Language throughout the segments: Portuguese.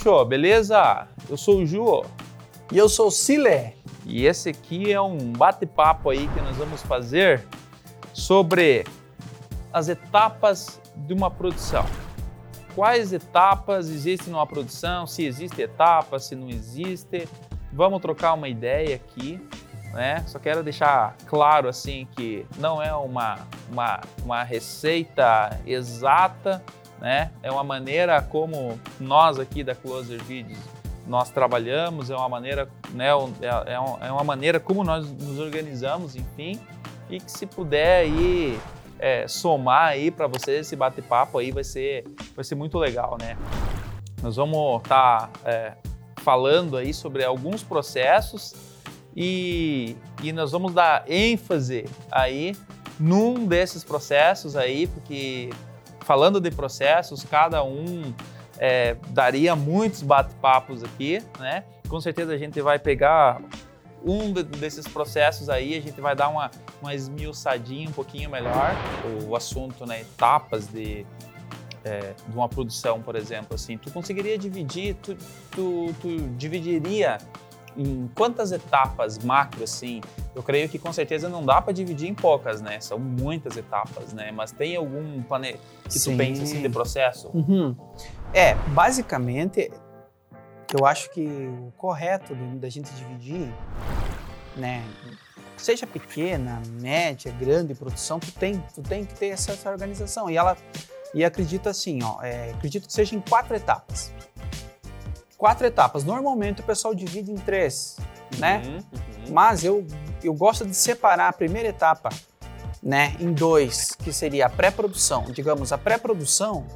bicho? Beleza? Eu sou o Ju. E eu sou o Sile. E esse aqui é um bate-papo aí que nós vamos fazer sobre as etapas de uma produção. Quais etapas existem numa produção? Se existe etapas, se não existe. Vamos trocar uma ideia aqui, né? Só quero deixar claro assim que não é uma, uma, uma receita exata, né? É uma maneira como nós aqui da Closer Videos nós trabalhamos, é uma maneira, né, é, é, é uma maneira como nós nos organizamos, enfim, e que se puder aí é, somar aí para vocês esse bate-papo aí vai ser, vai ser muito legal, né? Nós vamos estar tá, é, falando aí sobre alguns processos e, e nós vamos dar ênfase aí num desses processos aí, porque falando de processos, cada um é, daria muitos bate-papos aqui, né? Com certeza a gente vai pegar um desses processos aí, a gente vai dar uma, uma esmiuçadinha um pouquinho melhor, o, assunto, né? Etapas de, é, de uma produção, por exemplo, assim, tu conseguiria dividir, tu, tu, tu dividiria em quantas etapas macro, assim, eu creio que com certeza não dá para dividir em poucas, né? São muitas etapas, né? Mas tem algum plane... que Sim. tu pensa assim de processo? Uhum. É, basicamente, eu acho que o correto da gente dividir, né? Seja pequena, média, grande produção, tu tem, tu tem que ter essa, essa organização. E ela, e acredito assim, ó, é, acredito que seja em quatro etapas quatro etapas. Normalmente o pessoal divide em três, né? Uhum, uhum. Mas eu, eu gosto de separar a primeira etapa né, em dois, que seria a pré-produção. Digamos, a pré-produção,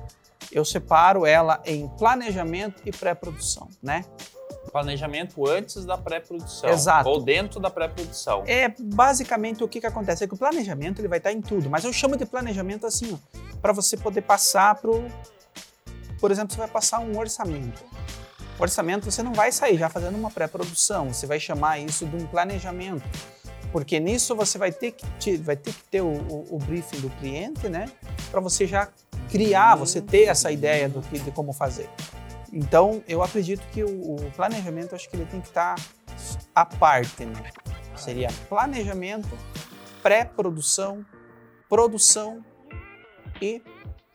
eu separo ela em planejamento e pré-produção, né? Planejamento antes da pré-produção. Exato. Ou dentro da pré-produção. É, basicamente, o que, que acontece é que o planejamento ele vai estar em tudo, mas eu chamo de planejamento assim, para você poder passar para Por exemplo, você vai passar um orçamento orçamento você não vai sair já fazendo uma pré-produção, você vai chamar isso de um planejamento. Porque nisso você vai ter que, vai ter, que ter o, o, o briefing do cliente, né? Para você já criar, você ter essa ideia do que, de como fazer. Então, eu acredito que o, o planejamento, acho que ele tem que estar à parte, né? Seria planejamento, pré-produção, produção e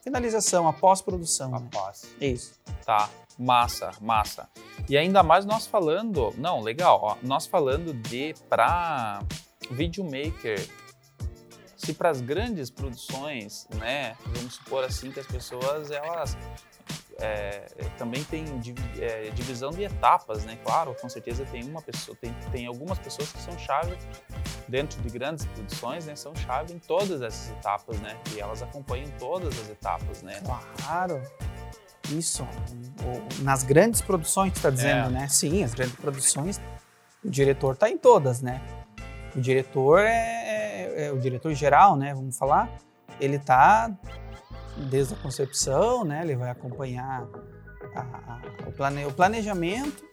finalização, a pós-produção. Após. Né? Isso. Tá. Massa, massa. E ainda mais nós falando, não, legal, ó, nós falando de para videomaker, se para as grandes produções, né, vamos supor assim que as pessoas elas é, também tem é, divisão de etapas, né? Claro, com certeza tem uma pessoa, tem, tem algumas pessoas que são chave dentro de grandes produções, né? São chave em todas essas etapas, né? E elas acompanham todas as etapas, né? Claro. Isso. Nas grandes produções, tu está dizendo, é. né? Sim, as grandes produções, o diretor está em todas, né? O diretor é, é, é, o diretor geral, né? Vamos falar, ele está desde a concepção, né? Ele vai acompanhar a, a, o, plane, o planejamento,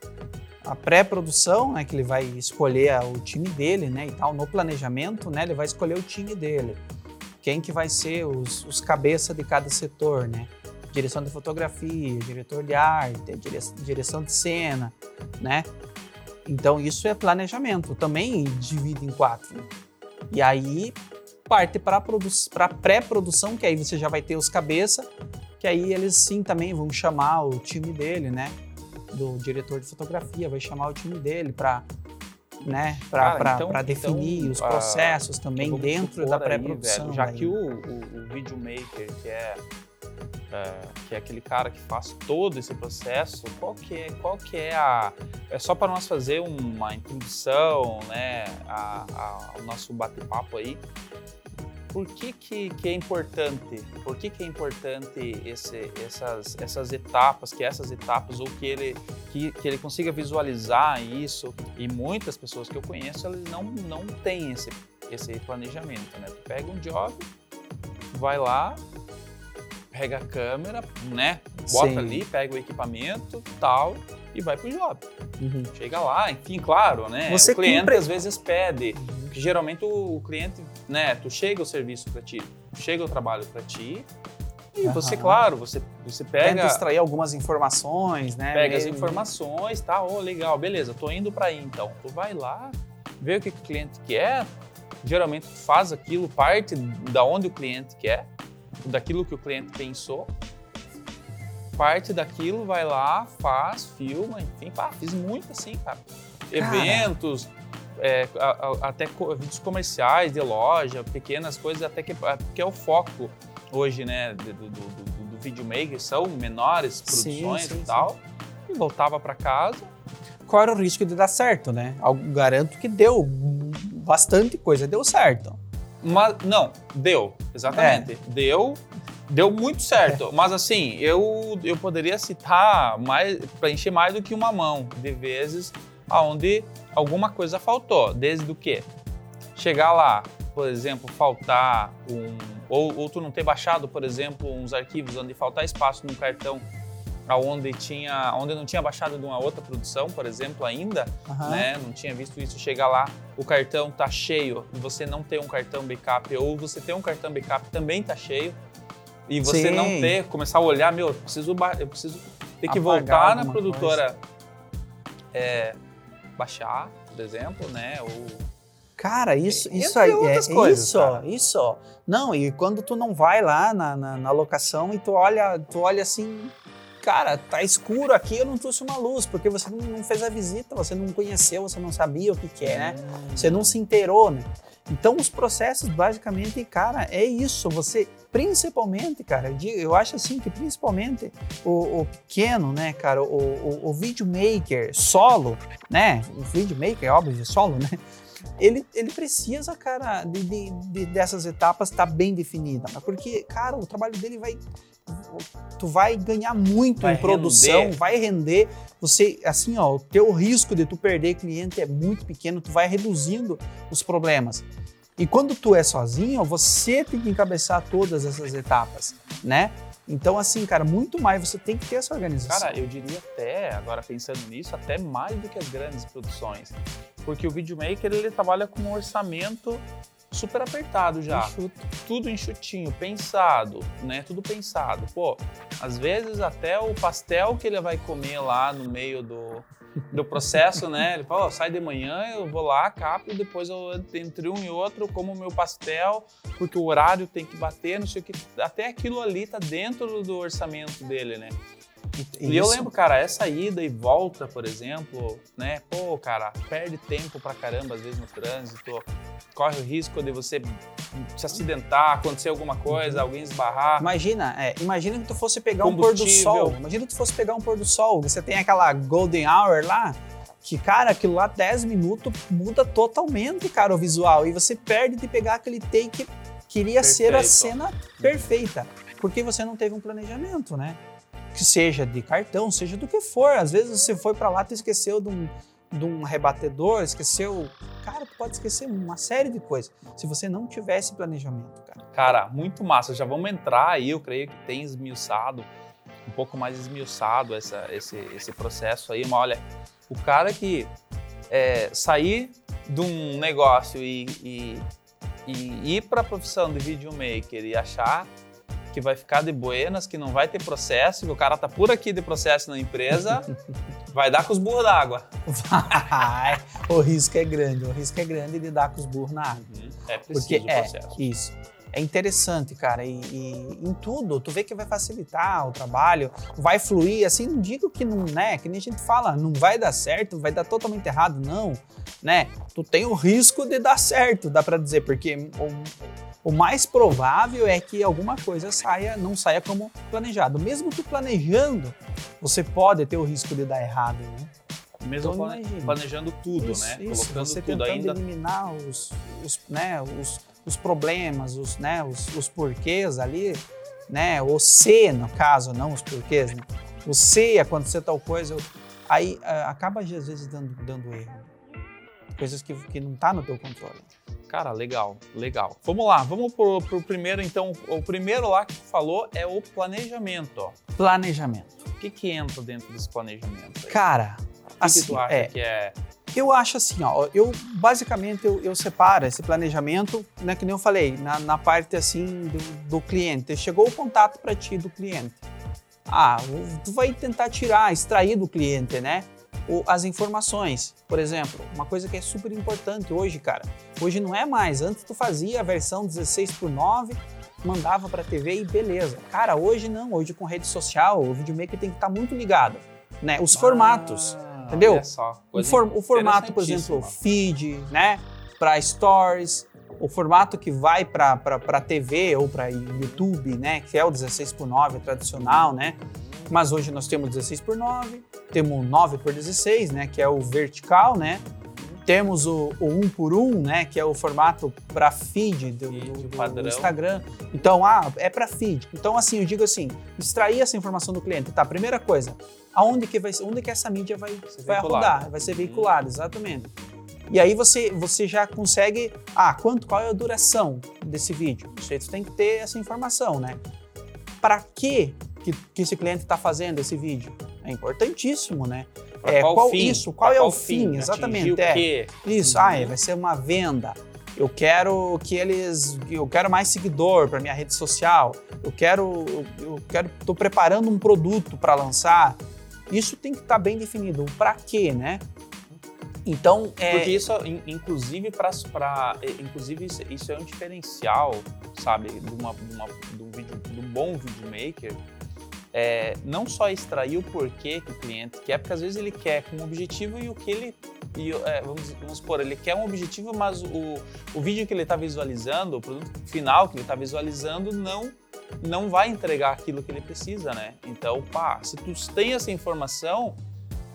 a pré-produção, né? Que ele vai escolher o time dele, né? E tal. No planejamento, né? Ele vai escolher o time dele. Quem que vai ser os, os cabeça de cada setor, né? Direção de fotografia, diretor de arte, direção de cena, né? Então isso é planejamento, também divide em quatro. E aí parte para a pré-produção, que aí você já vai ter os cabeça, que aí eles sim também vão chamar o time dele, né? Do diretor de fotografia, vai chamar o time dele para né, para então, definir então, os processos também dentro da pré-produção. Já daí. que o, o, o videomaker, que é é, que é aquele cara que faz todo esse processo, qual que é, qual que é a... É só para nós fazer uma introdução, né, a, a, ao nosso bate-papo aí, por que, que, que, é importante? Por que, que é importante esse, essas, essas etapas, que essas etapas, ou que ele, que, que ele consiga visualizar isso? E muitas pessoas que eu conheço, elas não, não têm esse, esse planejamento, né? Tu pega um job, vai lá, pega a câmera, né? Bota Sim. ali, pega o equipamento, tal, e vai pro job. Uhum. Chega lá, enfim, claro, né? Você o cliente cumpre... às vezes pede. Uhum. Geralmente o, cliente, né? Tu chega o serviço para ti, chega o trabalho para ti, E você, claro, você, você pega, Tenta extrair algumas informações, né? pega as Meio- informações, tá? Ô, legal, beleza, tô indo para aí então. Tu vai lá, vê o que, que o cliente quer, geralmente tu faz aquilo, parte da onde o cliente quer, daquilo que o cliente pensou, parte daquilo, vai lá, faz, filma, enfim, pá, fiz muito assim, cara. Eventos, é, a- a- até vídeos comerciais de loja, pequenas coisas, até que, que é o foco hoje, né, do, do, do, do- videomaker, são menores Sim, produções sim, e tal. E voltava para casa, Qual era o risco de dar certo, né? Eu garanto que deu bastante coisa, deu certo. Mas não, deu, exatamente. É. Deu, deu muito certo. Mas assim, eu, eu poderia citar mais para encher mais do que uma mão de vezes aonde alguma coisa faltou. Desde o quê? Chegar lá, por exemplo, faltar um. Ou, ou tu não ter baixado, por exemplo, uns arquivos onde faltar espaço no cartão aonde tinha, onde não tinha baixado de uma outra produção, por exemplo, ainda, Aham. né? Não tinha visto isso chegar lá, o cartão tá cheio e você não tem um cartão backup, ou você tem um cartão backup também tá cheio e você Sim. não ter, começar a olhar, meu, eu preciso, eu preciso ter que Apagar voltar na produtora, é, baixar, por exemplo, né? Ou Cara, isso, Entre isso aí é coisas, isso, cara. isso. Não, e quando tu não vai lá na, na, na locação e tu olha, tu olha assim, cara, tá escuro aqui, eu não trouxe uma luz, porque você não, fez a visita, você não conheceu, você não sabia o que que é, né? Você não se inteirou, né? Então os processos, basicamente, cara, é isso. Você, principalmente, cara, eu, acho assim que principalmente o, o pequeno, né, cara, o, o, o videomaker solo, né? O videomaker, óbvio, solo, né? Ele, ele precisa, cara, de, de- de- dessas etapas estar bem definida, porque, cara, o trabalho dele vai. Tu vai ganhar muito Vai em produção, render. vai render. Você, assim, ó, o teu risco de tu perder cliente é muito pequeno, tu vai reduzindo os problemas. E quando tu é sozinho, você tem que encabeçar todas essas etapas, né? Então, assim, cara, muito mais você tem que ter essa organização. Cara, eu diria até, agora pensando nisso, até mais do que as grandes produções. Porque o videomaker, ele trabalha com um orçamento super apertado já. Enxuto. Tudo enxutinho, pensado, né? Tudo pensado. Pô, às vezes até o pastel que ele vai comer lá no meio do, do processo, né? Ele fala, ó, sai de manhã, eu vou lá, capo, e depois eu, entre um e outro, como o meu pastel, porque o horário tem que bater, não sei o que. Até aquilo ali tá dentro do orçamento dele, né? E eu Isso. lembro, cara, essa ida e volta, por exemplo, né? Pô, cara, perde tempo pra caramba às vezes no trânsito, corre o risco de você se acidentar, acontecer alguma coisa, alguém esbarrar. Imagina, é, imagina que tu fosse pegar um pôr do sol. Imagina que tu fosse pegar um pôr do sol. Você tem aquela golden hour lá, que, cara, aquilo lá 10 minutos muda totalmente, cara, o visual. E você perde de pegar aquele take que queria ser a Perfeito. cena perfeita. Porque você não teve um planejamento, né? Que seja de cartão, seja do que for. Às vezes você foi pra lá e esqueceu de um, de um rebatedor, esqueceu. Cara, pode esquecer uma série de coisas. Se você não tivesse planejamento, cara. Cara, muito massa. Já vamos entrar aí, eu creio que tem esmiuçado, um pouco mais esmiuçado essa, esse, esse processo aí. Mas olha, o cara que é, sair de um negócio e, e, e ir para a profissão de videomaker e achar que vai ficar de buenas, que não vai ter processo, que o cara tá por aqui de processo na empresa, vai dar com os burros d'água. Vai. o risco é grande, o risco é grande de dar com os burros na água. É preciso Porque é, processo. isso. É interessante, cara, e, e em tudo, tu vê que vai facilitar o trabalho, vai fluir, assim, não digo que não, né, que nem a gente fala, não vai dar certo, vai dar totalmente errado, não, né, tu tem o risco de dar certo, dá pra dizer, porque o, o mais provável é que alguma coisa saia, não saia como planejado. Mesmo tu planejando, você pode ter o risco de dar errado, né? Mesmo Então, plane- imagina. planejando tudo, Isso, né? isso, Colocando você tudo tentando ainda. eliminar os, os, né, os, os problemas, os, né, os, os porquês ali, né, o C no caso, não os porquês, né? O C acontecer tal coisa, aí ah, acaba às vezes dando, dando erro. Coisas que, que não tá no teu controle. Cara, legal, legal. Vamos lá, vamos pro, pro primeiro, então. O primeiro lá que tu falou é o planejamento, ó. Planejamento. O que que entra dentro desse planejamento? aí? Cara, o que, assim, que tu acha é, que é Eu acho assim, ó, eu basicamente eu, eu separo esse planejamento, né, que nem eu falei, na, na parte assim do, do cliente. Chegou o contato para ti do cliente. Ah, tu vai tentar tirar, extrair do cliente, né? As informações. Por exemplo, uma coisa que é super importante hoje, cara. Hoje não é mais. Antes tu fazia a versão 16 por 9, mandava para TV e beleza. Cara, hoje não. Hoje com rede social, o videomaker tem que estar tá muito ligado, né? Os ah, formatos, entendeu? O, for, o, formato, por exemplo, feed, né? Para stories, o formato que vai para TV ou para YouTube, né? Que é o 16 por 9 tradicional, né? Mas hoje nós temos 16 por 9, temos 9 por 16, né, que é o vertical, né? Temos o, o 1 por 1, né, que é o formato para feed do, do, do, Instagram. Então, ah, é para feed. Então, assim, eu digo assim, extrair essa informação do cliente. Tá, primeira coisa, aonde que vai, onde que essa mídia vai, vai rodar, vai ser veiculada, uhum. exatamente. E aí você, você já consegue, ah, quanto, qual é a duração desse vídeo? Você tem que ter essa informação, né? Para que, que esse cliente está fazendo esse vídeo. É importantíssimo, né? É, qual, qual fim? Isso, qual pra é o fim? fim? Exatamente. É. Isso, ah, vai ser uma venda. Eu quero que eles, eu quero mais seguidor para minha rede social. Eu quero, eu quero, estou preparando um produto para lançar. Isso tem que estar tá bem definido. Para quê, né? Então, é... Porque isso, inclusive, para, inclusive isso é um diferencial, sabe, de, uma, de, uma, de um, vídeo, de um bom videomaker, é, não só extrair o porquê que o cliente quer, porque às vezes ele quer um objetivo e o que ele. E, é, vamos, vamos supor, ele quer um objetivo, mas o, o vídeo que ele está visualizando, o produto final que ele está visualizando, não não vai entregar aquilo que ele precisa, né? Então, pá, se tu tem essa informação,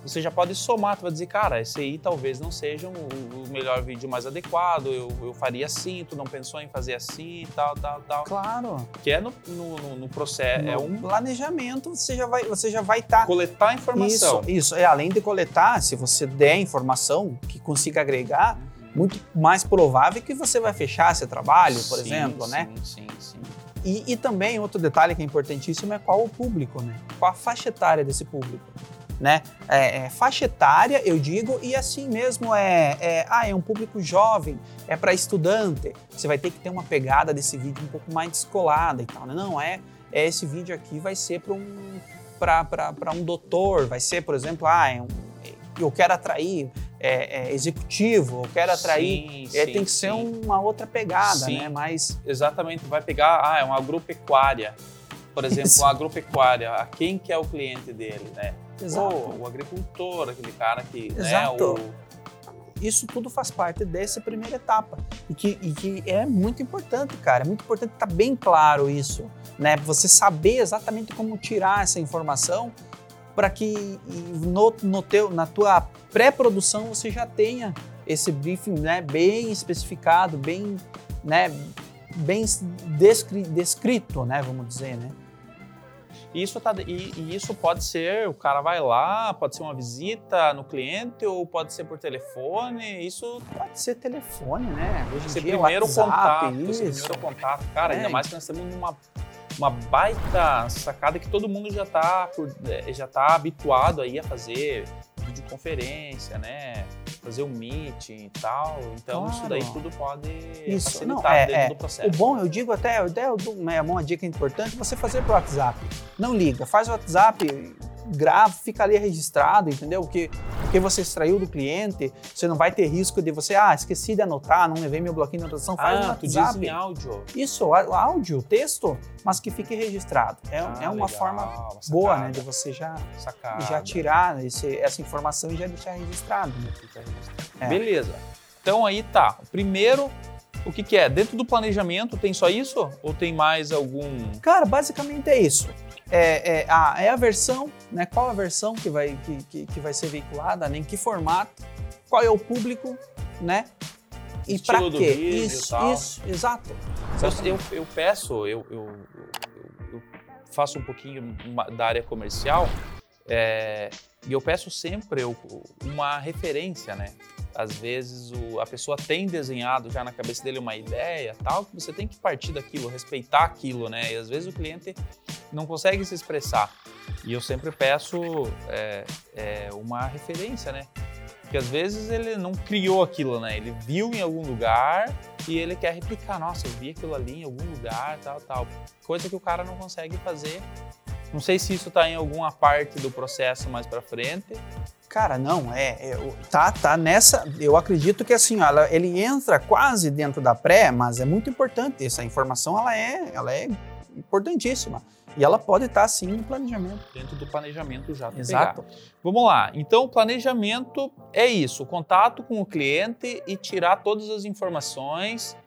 você já pode somar, tu vai dizer, cara, esse aí talvez não seja o, o melhor vídeo mais adequado, eu, eu, faria assim, tu não pensou em fazer assim, tal, tal, tal. Claro. Que é no, no, no processo, no é um... planejamento, você já vai você já vai estar... Tá... Coletar informação. Isso, isso, é, além de coletar, se você der informação que consiga agregar, muito mais provável que você vai fechar seu trabalho, por sim, exemplo, sim, né? Sim, sim, e, e também outro detalhe que é importantíssimo é qual o público, né? Qual a faixa etária desse público né? É, é, faixa etária, eu digo, e assim mesmo é, é, ah, é um público jovem, é para estudante. Você vai ter que ter uma pegada desse vídeo um pouco mais descolada e tal, né? Não é, é esse vídeo aqui vai ser para um para um doutor, vai ser, por exemplo, ah, é um, eu quero atrair é, é, executivo, eu quero atrair. Sim, é, sim, tem que ser uma outra pegada, sim. né? Mas exatamente, vai pegar, ah, é uma agropecuária, por exemplo, uma agropecuária, a quem que é o cliente dele, né? Exato. o agricultor, aquele cara que. Exato. Né, o... Isso tudo faz parte dessa primeira etapa. E que, e que é muito importante, cara. É muito importante estar tá bem claro isso. Né? Você saber exatamente como tirar essa informação para que no, no teu, na tua pré-produção você já tenha esse briefing né, bem especificado, bem, né, bem descri, descrito, né, vamos dizer, né? E isso, tá, e, e, isso pode ser, o cara vai lá, pode ser uma visita no cliente ou pode ser por telefone, isso... Pode ser telefone, né? Hoje ser dia, primeiro WhatsApp, contato, isso. primeiro contato. Cara, é. ainda mais que nós temos uma, uma baita sacada que todo mundo já está é, já tá habituado aí a fazer videoconferência, né? Fazer um meeting e tal. Então, claro. isso daí tudo pode isso. facilitar Não, é, dentro é. do processo. O bom, eu digo até, até né, uma dica importante, você fazer pro WhatsApp. Não liga, faz o WhatsApp grava, fica ali registrado, entendeu? O que, você extraiu do cliente, você não vai ter risco de você, ah, esqueci de anotar, não levei meu bloquinho de anotação, faz ah, no WhatsApp. Diz em áudio. Isso, áudio, texto, mas que fique registrado. É, ah, é uma legal, forma uma boa, né, de você já, já tirar esse, essa informação e já deixar registrado. Né? É. Beleza. Então aí tá. Primeiro, o que, que, é? Dentro do planejamento tem só isso? Ou tem mais algum. Cara, basicamente é isso é, é, a, é a versão, né? Qual a versão que vai, que, que, que vai ser veiculada, né? em que formato, qual é o público, né? E para quê? Isso, isso, exato. Eu, eu, peço, eu, eu, eu, faço um pouquinho da área comercial é, e eu peço sempre uma referência, né? Às vezes o, a pessoa tem desenhado já na cabeça dele uma ideia, tal, que você tem que partir daquilo, respeitar aquilo, né? E às vezes o cliente não consegue se expressar. E eu sempre peço é, é, uma referência, né? Porque às vezes ele não criou aquilo, né? Ele viu em algum lugar e ele quer replicar. Nossa, eu vi aquilo ali em algum lugar, tal, tal. Coisa que o cara não consegue fazer. Não sei se isso está em alguma parte do processo mais para frente. Cara, não, é, é, tá, tá nessa. Eu acredito que assim, ela, ele entra quase dentro da pré, mas é muito importante. Essa informação ela é, ela é importantíssima. E ela pode estar sim no planejamento. Dentro do planejamento já. Exato. Pegar. Vamos lá. Então, o planejamento é isso: contato com o cliente e tirar todas as informações.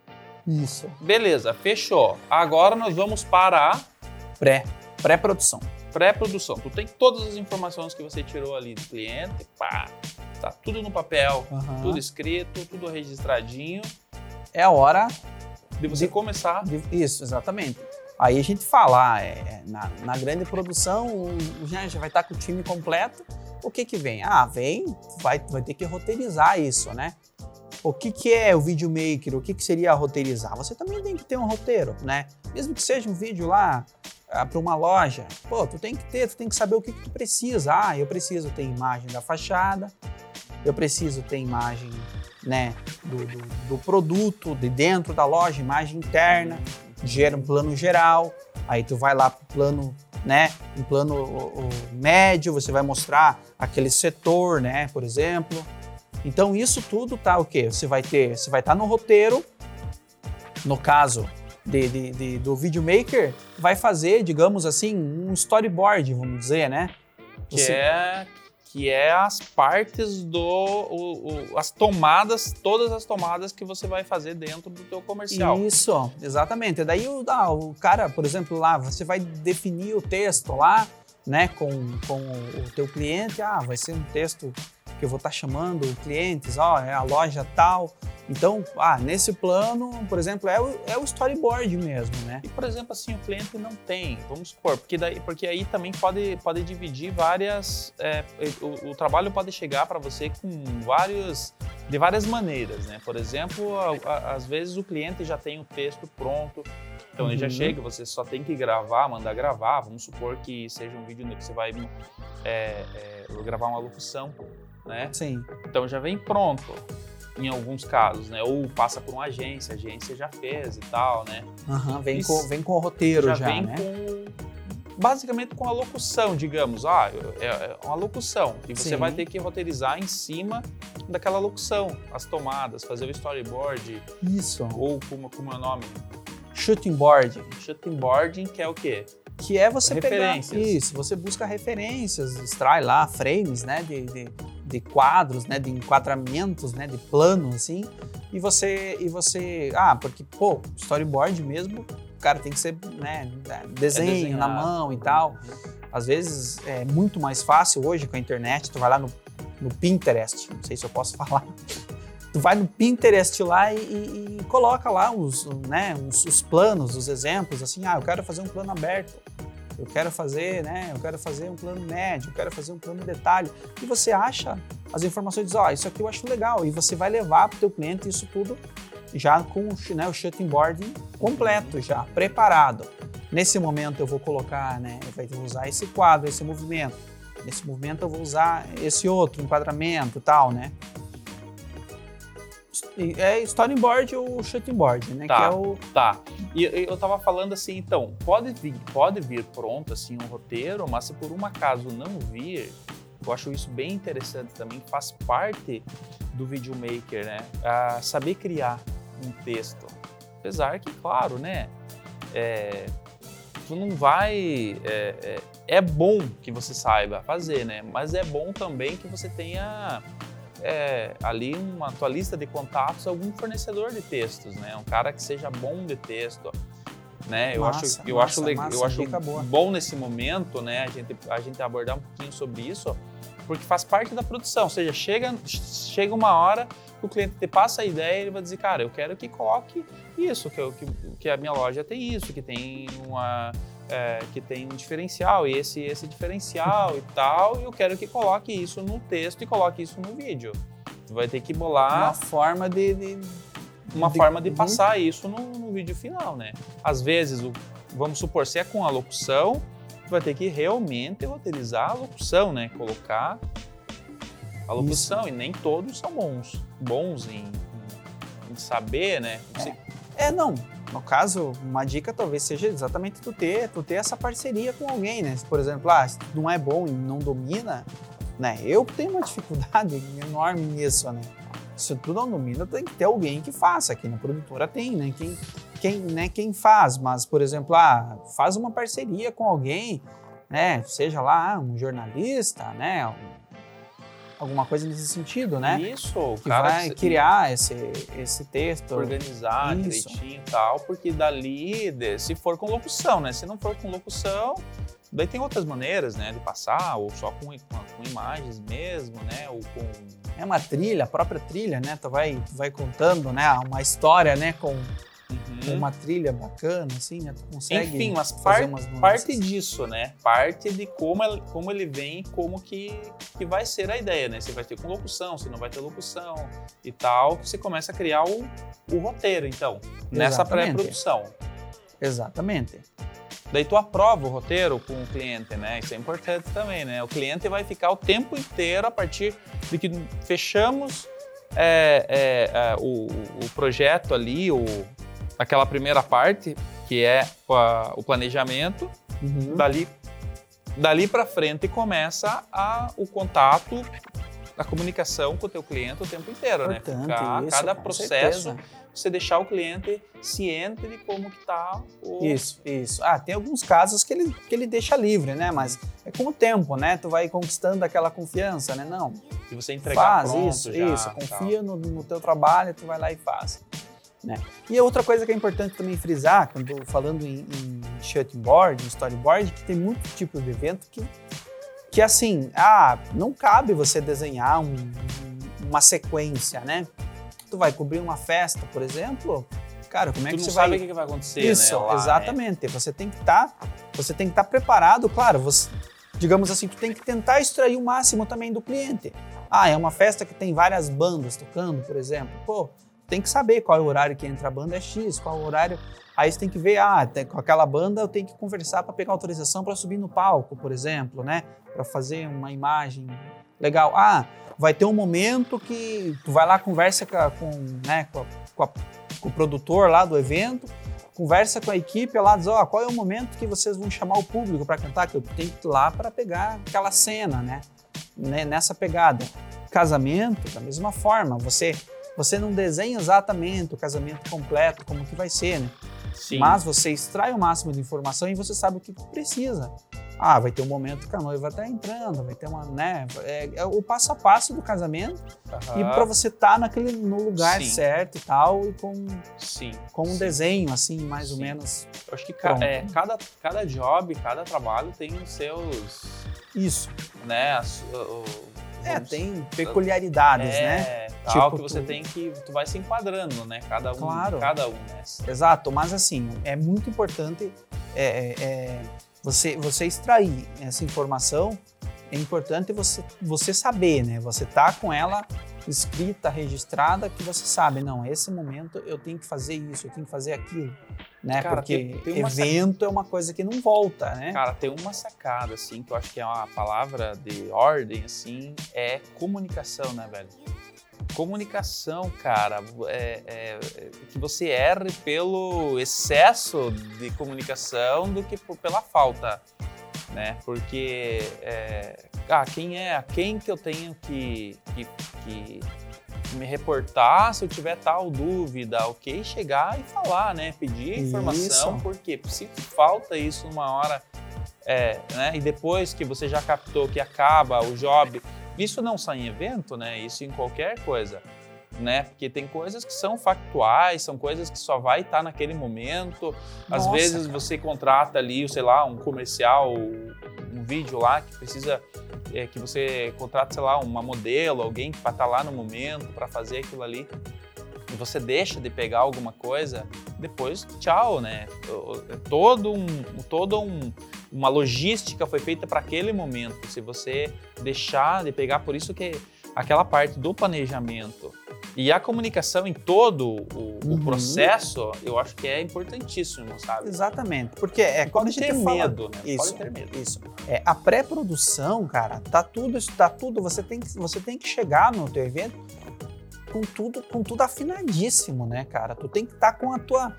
Isso. Beleza, fechou. Agora nós vamos para a pré, pré-produção. Pré-produção. Tu tem todas as informações que você tirou ali do cliente, pá, tá tudo no papel, uhum. tudo escrito, tudo registradinho. É a hora de você de, começar. De, isso, exatamente. Aí a gente fala, ah, é, na, na, grande produção, já, já vai estar com o time completo. O que que vem? Ah, vem, vai, vai ter que roteirizar isso, né? O que, que é o videomaker? O que, que seria roteirizar? Você também tem que ter um roteiro, né? Mesmo que seja um vídeo lá para uma loja, pô, tu tem que ter, tu tem que saber o que, que tu precisa. Ah, eu preciso ter imagem da fachada, eu preciso ter imagem né, do, do, do produto, de dentro da loja, imagem interna gera um plano geral, aí tu vai lá para o plano, né, um plano o, o médio, você vai mostrar aquele setor, né, por exemplo. Então isso tudo tá o quê? Você vai ter, você vai estar tá no roteiro, no caso de, de, de, do videomaker, vai fazer, digamos assim, um storyboard, vamos dizer, né? Que você... é que é as partes do o, o, as tomadas, todas as tomadas que você vai fazer dentro do teu comercial. Isso, exatamente. Daí o, ah, o cara, por exemplo, lá você vai definir o texto lá, né, com, com o teu cliente. Ah, vai ser um texto que eu vou estar tá chamando clientes, ó, é a loja tal. Então, ah, nesse plano, por exemplo, é o, é o storyboard mesmo, né? E, por exemplo, assim, o cliente não tem, vamos supor, porque, daí, porque aí também pode, pode dividir várias. É, o, o, trabalho pode chegar para você com vários. de várias maneiras, né? Por exemplo, a, a, às vezes o cliente já tem o texto pronto, então uhum. ele já uhum. chega, você só tem que gravar, mandar gravar. Vamos supor que seja um vídeo que você vai é, é, gravar uma locução né? Sim. Então já vem pronto em alguns casos, né? Ou passa por uma agência, a agência já fez e tal, né? Uhum, vem, com, vem com o roteiro já, já vem né? com basicamente com a locução, digamos. Ah, é, é uma locução. E você Sim. vai ter que roteirizar em cima daquela locução, as tomadas, fazer o storyboard. Isso. Ou como, como é o nome? Shooting board. Shooting boarding, que é o quê? Que é você pegar isso, você busca referências, extrai lá frames, né, de, de de quadros, né, de enquadramentos, né, de planos assim, e você e você, ah, porque pô, storyboard mesmo, o cara tem que ser, né, desenho é na mão e tal. Às vezes é muito mais fácil hoje com a internet, tu vai lá no, no Pinterest, não sei se eu posso falar. Tu vai no Pinterest lá e, e, e coloca lá os, né, os, os planos, os exemplos, assim, ah, eu quero fazer um plano aberto eu quero fazer, né? Eu quero fazer um plano médio, eu quero fazer um plano de detalhe. E você acha as informações e diz, ó, oh, isso aqui eu acho legal. E você vai levar para o teu cliente isso tudo já com né, o shooting board completo, já preparado. Nesse momento eu vou colocar, né? Eu vou usar esse quadro, esse movimento. Nesse movimento eu vou usar esse outro enquadramento, tal, né? É storyboard ou shooting board, né? Tá, que é o... tá. E eu tava falando assim, então, pode vir, pode vir pronto assim um roteiro, mas se por um acaso não vir, eu acho isso bem interessante também, faz parte do videomaker, né? A saber criar um texto. Apesar que, claro, né? É, tu não vai. É, é, é bom que você saiba fazer, né? Mas é bom também que você tenha é, ali uma tua lista de contatos algum fornecedor de textos, né? Um cara que seja bom de texto, né? Eu massa, acho, eu massa, acho, legal, eu acho bom nesse momento, né? A gente a gente abordar um pouquinho sobre isso, porque faz parte da produção. Ou seja, chega chega uma hora que o cliente te passa a ideia, ele vai dizer, cara, eu quero que coloque isso, que, eu, que, que a minha loja tem isso, que tem uma é, que tem um diferencial, e esse, esse diferencial e tal, e eu quero que coloque isso no texto e coloque isso no vídeo. Tu vai ter que bolar... Uma forma de... de uma de, forma de uhum. passar isso no, no, vídeo final, né? Às vezes, o, vamos supor, se é com a locução, tu vai ter que realmente roteirizar a locução, né? Colocar a locução, Isso. e nem todos são bons, bons em, em, em saber, né? É. é, não. No caso, uma dica talvez seja exatamente tu ter, tu ter essa parceria com alguém, né? Por exemplo, ah, se não é bom e não domina, né? Eu tenho uma dificuldade enorme nisso, né? Se tu não domina, tem que ter alguém que faça. Aqui na produtora tem, né? Quem, quem, né, quem faz, mas, por exemplo, ah, faz uma parceria com alguém, né? Seja lá um jornalista, né? Alguma coisa nesse sentido, né? Isso, o que cara vai criar esse, esse texto. Organizar Isso. direitinho e tal, porque dali, se for com locução, né? Se não for com locução, daí tem outras maneiras, né? De passar, ou só com, com, com imagens mesmo, né? Ou com... É uma trilha, a própria trilha, né? Tu vai, tu vai contando, né? Uma história, né? Com uhum. uma trilha bacana, assim, né? Tu consegue Enfim, mas par parte disso, né? Parte de como, ele, como ele vem como que, que vai ser a ideia, né? Você vai ter com locução, você não vai ter locução e tal, que você começa a criar o, o roteiro, então, nessa pré-produção. Exatamente. Daí tu aprova o roteiro com o cliente, né? Isso é importante também, né? O cliente vai ficar o tempo inteiro a partir de que fechamos é, é, é, o, o, projeto ali, o, aquela primeira parte, que é o planejamento, uhum. dali, dali para frente começa a, o contato, a comunicação com o teu cliente o tempo inteiro, né? Importante, né? Ficar, isso, cada processo, certeza. você deixar o cliente ciente de como que tá o... Isso, isso. Ah, tem alguns casos que ele, que ele deixa livre, né? Mas é com o tempo, né? Tu vai conquistando aquela confiança, né? Não. E você entregar faz pronto isso, já, isso. Confia no, no teu trabalho, tu vai lá e faz. Né? E outra coisa que é importante também frisar, quando falando em, em shutboard, em storyboard, que tem muito tipo de evento que, que assim, ah, não cabe você desenhar um, uma sequência, né? Tu vai cobrir uma festa, por exemplo, cara, como é tu que você vai? sabe o que vai acontecer, Isso, né? Lá, exatamente. Você tem que estar, tá, você tem que estar tá preparado, claro. Você, digamos assim, tu tem que tentar extrair o máximo também do cliente. Ah, é uma festa que tem várias bandas tocando, por exemplo. Pô, tem que saber qual é o horário que entra a banda é X, qual é o horário. Aí você tem que ver, ah, com aquela banda eu tenho que conversar para pegar autorização para subir no palco, por exemplo, né? Para fazer uma imagem legal. Ah, vai ter um momento que tu vai lá, conversa com, com né, com, a, com, a, com, o produtor lá do evento, conversa com a equipe lá, diz, ó, oh, qual é o momento que vocês vão chamar o público para cantar, que eu tenho que ir lá para pegar aquela cena, né? Nessa pegada. Casamento, da mesma forma, você você não desenha exatamente o casamento completo, como que vai ser, né? Sim. Mas você extrai o máximo de informação e você sabe o que precisa. Ah, vai ter um momento que a noiva está entrando, vai ter uma, né? É, é, o passo a passo do casamento uhum. e para você estar tá naquele no lugar Sim. certo e tal e com Sim. com um Sim. desenho assim mais ou menos. Eu acho que ca é, cada cada job, cada trabalho tem os seus isso, né? As, o, é, tem peculiaridades, é, né? Tal tipo, que você tu... tem que. Tu vai se enquadrando, né? Cada um. Claro. Cada um, né? Exato, mas assim, é muito importante é, é, é, você, você extrair essa informação. É importante você, você saber, né? Você tá com ela escrita, registrada, que você sabe, não, esse momento eu tenho que fazer isso, eu tenho que fazer aquilo, né? Cara, Porque tem, tem evento sac... é uma coisa que não volta, né? Cara, tem uma sacada, assim, que eu acho que é uma palavra de ordem, assim, é comunicação, né, velho? Comunicação, cara, é, é, é que você erre pelo excesso de comunicação do que por, pela falta, né? Porque é, ah, quem é, a quem que eu tenho que, que, que, me reportar se eu tiver tal dúvida, ok? Chegar e falar, né? Pedir informação, isso. porque se falta isso numa hora, é, né? E depois que você já captou que acaba o job, isso não só em evento, né? Isso em qualquer coisa né? Porque tem coisas que são factuais, são coisas que só vai estar naquele momento. Às Nossa, vezes cara. você contrata ali, sei lá, um comercial, um vídeo lá que precisa é, que você contrata, sei lá, uma modelo, alguém vai estar lá no momento para fazer aquilo ali. Você deixa de pegar alguma coisa, depois tchau, né? Todo um, todo um, uma logística foi feita para aquele momento. Se você deixar de pegar, por isso que aquela parte do planejamento E a comunicação em todo o, o Uhum. processo, eu acho que é importantíssimo, sabe? Exatamente. Porque é quando a Pode gente ter fala... medo, né? Isso, Pode ter medo. isso. É, a pré-produção, cara, tá tudo, isso tá tudo, você tem que, você tem que chegar no teu evento com tudo, com tudo afinadíssimo, né, cara? Tu tem que estar com a tua,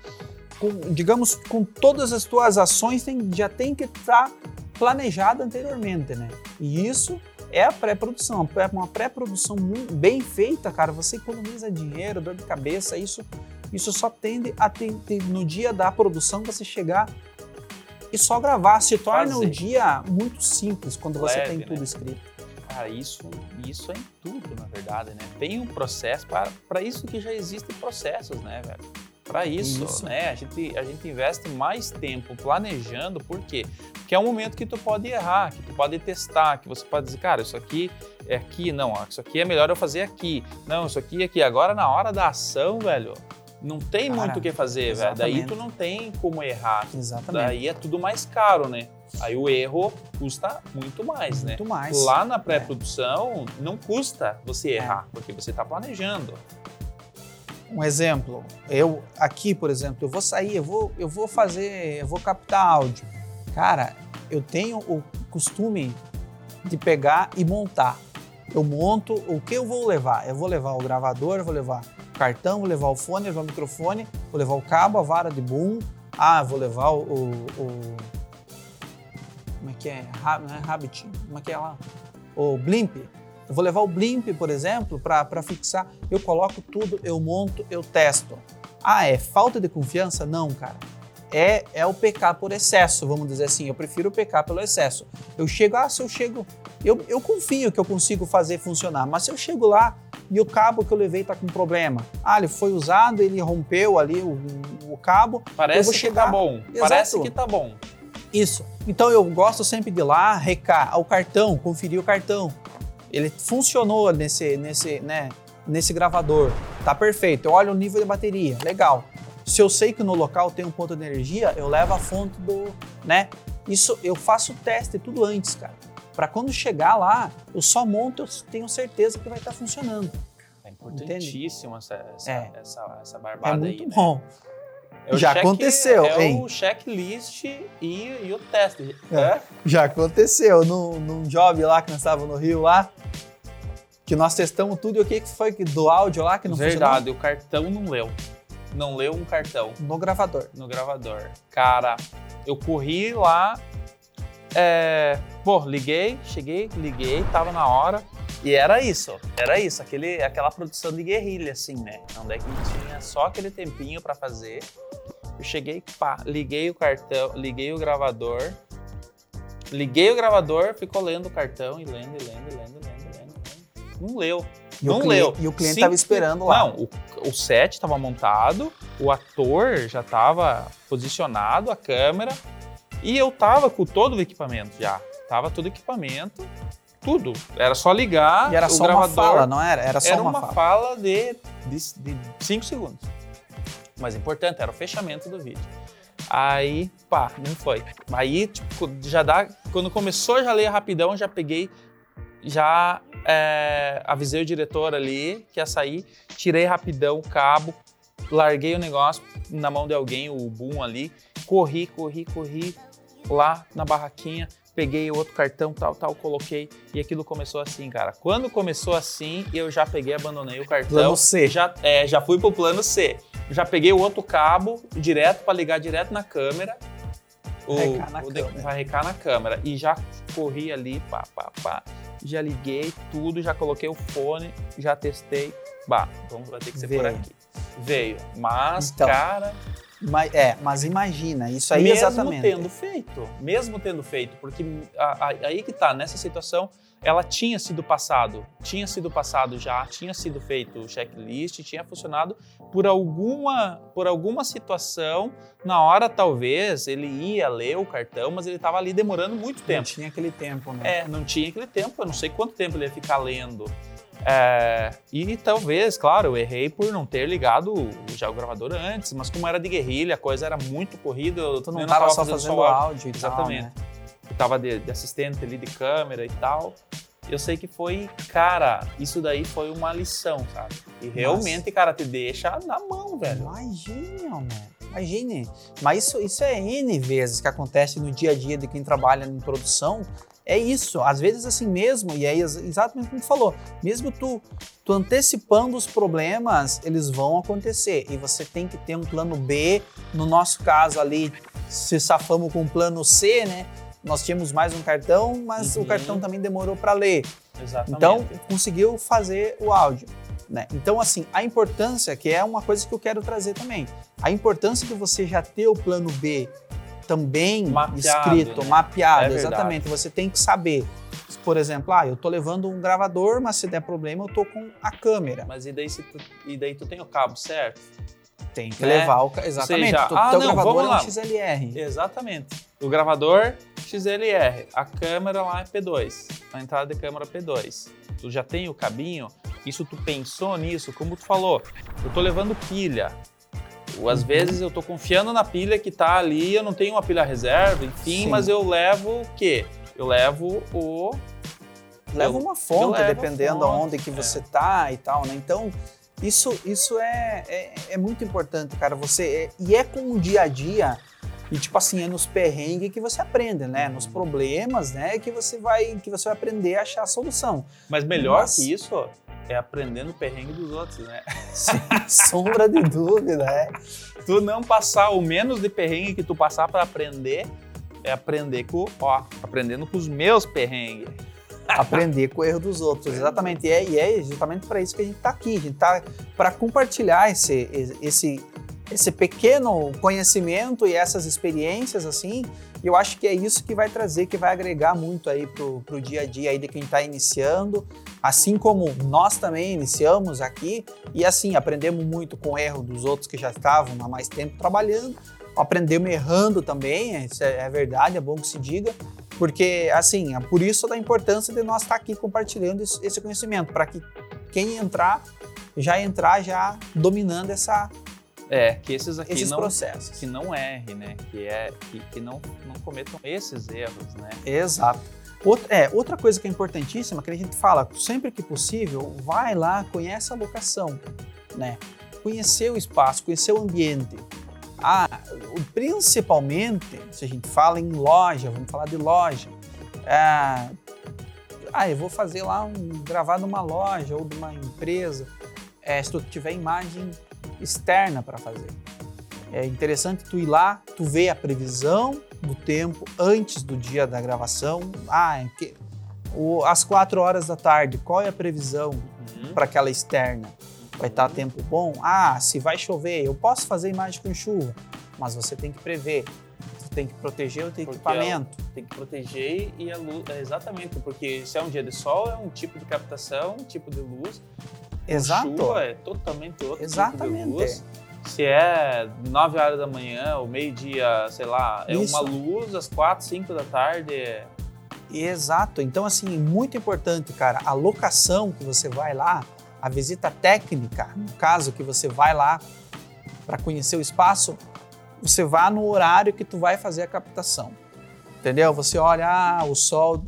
com, digamos, com todas as tuas ações tem, já tem que estar planejado anteriormente, né? E isso é a pré-produção. É Uma pré-produção bem feita, cara, você economiza dinheiro, dor de cabeça, isso, isso só tende a ter, ter- no dia da produção você chegar e só gravar. Se torna o dia muito simples quando você Leve, tem né? tudo escrito. Cara, isso, isso é em tudo, na verdade, né? Tem um processo, para isso que já existem processos, né, velho? Para isso, Isso. né? A gente, a gente investe mais tempo planejando, por quê? Porque é um momento que tu pode errar, que tu pode testar, que você pode dizer, cara, isso aqui é aqui, não, ó, isso aqui é melhor eu fazer aqui. Não, isso aqui é aqui. Agora, na hora da ação, velho, não tem Cara, muito o que fazer, velho. Daí tu não tem como errar. Exatamente. Daí é tudo mais caro, né? Aí o erro custa muito mais, né? muito mais. Lá na pré-produção, não custa você É. errar, porque você está planejando. Um exemplo, eu aqui, por exemplo, eu vou sair, eu vou, eu vou fazer, eu vou captar áudio. Cara, eu tenho o costume de pegar e montar. Eu monto o que eu vou levar. Eu vou levar o gravador, eu vou levar cartão, vou levar o fone, vou levar o microfone, vou levar o cabo, a vara de boom. Ah, vou levar o. o- o- como é que é? Não é? Como é que é lá? O Blimp. Eu vou levar o Blimp, por exemplo, para fixar. Eu coloco tudo, eu monto, eu testo. Ah, é falta de confiança? Não, cara. É, é o PK por excesso, vamos dizer assim. Eu prefiro PK pelo excesso. Eu chego, ah, se eu chego. Eu, eu confio que eu consigo fazer funcionar, mas se eu chego lá e o cabo que eu levei tá com problema. Ah, ele foi usado, ele rompeu ali o, o cabo. Parece vou que chegar- tá bom. Exato. Parece que tá bom. Isso. Então eu gosto sempre de ir lá, recar o cartão, conferir o cartão. Ele funcionou nesse, nesse, né, nesse gravador. Tá perfeito. Eu olho o nível de bateria. Legal. Se eu sei que no local tem um ponto de energia, eu levo a fonte do, né? Isso eu faço o teste tudo antes, cara. Para quando chegar lá, eu só monto, eu tenho certeza que vai estar funcionando. É importantíssimo essa, essa, É. essa, essa É barbada muito aí, né? bom. É o Já check- aconteceu, é hein? o checklist e, e o teste. É. É. Já aconteceu num, num job lá que nós estávamos no Rio lá, que nós testamos tudo e o que foi do áudio lá que não Verdade, o cartão não leu. Não leu um cartão funcionou? No gravador. no gravador. Cara, eu corri lá, é, pô, liguei, cheguei, liguei, tava na hora. E era isso, era isso, aquele, aquela produção de guerrilha, assim, né? Onde é que tinha só aquele tempinho pra fazer. Eu cheguei, pá, liguei o cartão, liguei o gravador, liguei o gravador, ficou lendo o cartão e lendo, e lendo, e lendo, e lendo, e lendo. Não leu. E não leu. E o cliente Sim, estava esperando lá. Não, o, o set estava montado, o ator já estava posicionado, a câmera, e eu tava com todo o equipamento já. Tava todo equipamento, tudo. Era só ligar E era só gravador. uma fala, não era? Era só era uma, uma fala. fala de 5 segundos. Mas importante, era o fechamento do vídeo. Aí, pá, não foi. Aí, tipo, já dá. Quando começou, já leia rapidão, já peguei, já é, avisei o diretor ali que ia sair, tirei rapidão o cabo, larguei o negócio na mão de alguém, o boom ali, corri, corri, corri lá na barraquinha, peguei outro cartão, tal, tal, coloquei e aquilo começou assim, cara. Quando começou assim, eu já peguei, abandonei o cartão. Plano C. Já, é, já fui pro plano C. Já peguei o outro cabo direto para ligar direto na câmera. O, Recar na o de-. Vai recar na câmera. E já corri ali, pá, pá, pá. Já liguei tudo, já coloquei o fone, já testei. Bah, vamos vai ter que ser por Veio. aqui. Veio. Mas, Então, cara, Mas, é, mas imagina, isso aí mesmo exatamente. tendo feito, mesmo tendo feito, porque a- a- aí que tá, nessa situação, ela tinha sido passado, tinha sido passado já, tinha sido feito o checklist, tinha funcionado por alguma, por alguma situação, na hora talvez ele ia ler o cartão, mas ele estava ali demorando muito Não tempo. tinha aquele tempo, né? É, não tinha aquele tempo, eu não sei quanto tempo ele ia ficar lendo. É, e talvez, claro, eu errei por não ter ligado já o gravador antes, mas como era de guerrilha, a coisa era muito corrida, eu não estava só fazendo fazendo áudio. e Exatamente. tal, né? Eu tava de, de assistente ali de câmera e tal. eu sei que foi, cara, isso daí foi uma lição, sabe? E realmente, Nossa. cara, te deixa na mão, velho. Imagina, né? Imagine. Mas isso, isso é N vezes que acontece no dia a dia de quem trabalha em produção. É isso, às vezes assim mesmo, e é exatamente como tu falou, mesmo tu, tu antecipando os problemas, eles vão acontecer. E você tem que ter um plano B, no nosso caso ali, se safamos com o plano C, né? nós tínhamos mais um cartão, mas uhum. o cartão também demorou para ler. Exatamente. Então, conseguiu fazer o áudio. Né? Então, assim, a importância, que é uma coisa que eu quero trazer também, a importância de você já ter o plano B também mapeado, escrito, né? mapeado, é exatamente. Você tem que saber. Por exemplo, ah, eu estou levando um gravador, mas se der problema, eu estou com a câmera. Mas e daí, se tu, e daí tu tem o cabo, certo? Tem que né? levar o exatamente. Seja, ah, teu não, gravador é um XLR. Exatamente. O gravador XLR, a câmera lá é P2, a entrada de câmera P2. Tu já tem o cabinho, isso tu pensou nisso, como tu falou, eu tô levando pilha. Às uhum. vezes eu tô confiando na pilha que tá ali, eu não tenho uma pilha reserva, enfim, Sim. mas eu levo o quê? Eu levo o leva uma fonte, dependendo aonde que você é. tá e tal, né? Então, isso, isso é, é, é muito importante, cara. Você é, e é com o dia a dia e tipo assim, é nos perrengues que você aprende, né? Nos problemas, né, que você vai que você vai aprender a achar a solução. Mas melhor Mas... que isso é aprender no perrengue dos outros, né? Sem sombra de dúvida, é. Tu não passar o menos de perrengue que tu passar para aprender é aprender com, ó, aprendendo com os meus perrengues. aprender com o erro dos outros, exatamente. E é, e é justamente para isso que a gente está aqui. A gente está para compartilhar esse, esse esse pequeno conhecimento e essas experiências assim, eu acho que é isso que vai trazer, que vai agregar muito aí pro, pro dia a dia aí de quem está iniciando, assim como nós também iniciamos aqui e assim aprendemos muito com o erro dos outros que já estavam há mais tempo trabalhando, aprendemos errando também, isso é, é verdade, é bom que se diga, porque assim, é por isso da importância de nós estar tá aqui compartilhando esse conhecimento, para que quem entrar já entrar já dominando essa é, que esses aqui esses não, processos. que não erre, né? Que, é, que, que não, não cometam esses erros, né? Exato. Outra, é, outra coisa que é importantíssima, que a gente fala, sempre que possível, vai lá, conhece a locação, né? Conhecer o espaço, conhecer o ambiente. Ah, principalmente, se a gente fala em loja, vamos falar de loja. É, ah, eu vou fazer lá um gravar numa loja ou de uma empresa. É, se tu tiver imagem externa para fazer. É interessante tu ir lá, tu ver a previsão do tempo antes do dia da gravação. Ah, é que, o, às quatro horas da tarde, qual é a previsão uhum. para aquela externa? Vai estar tá tempo bom? Ah, se vai chover, eu posso fazer imagem com chuva, mas você tem que prever. Tem que proteger o teu porque equipamento. É, tem que proteger e a luz. É exatamente, porque se é um dia de sol, é um tipo de captação, um tipo de luz. Exato. chuva é totalmente outro Exatamente. Tipo de luz. Se é 9 horas da manhã ou meio-dia, sei lá, é Isso. uma luz, às 4, 5 da tarde. É... Exato. Então, assim, muito importante, cara, a locação que você vai lá, a visita técnica, no caso que você vai lá para conhecer o espaço, você vá no horário que tu vai fazer a captação. Entendeu? Você olha, ah, o sol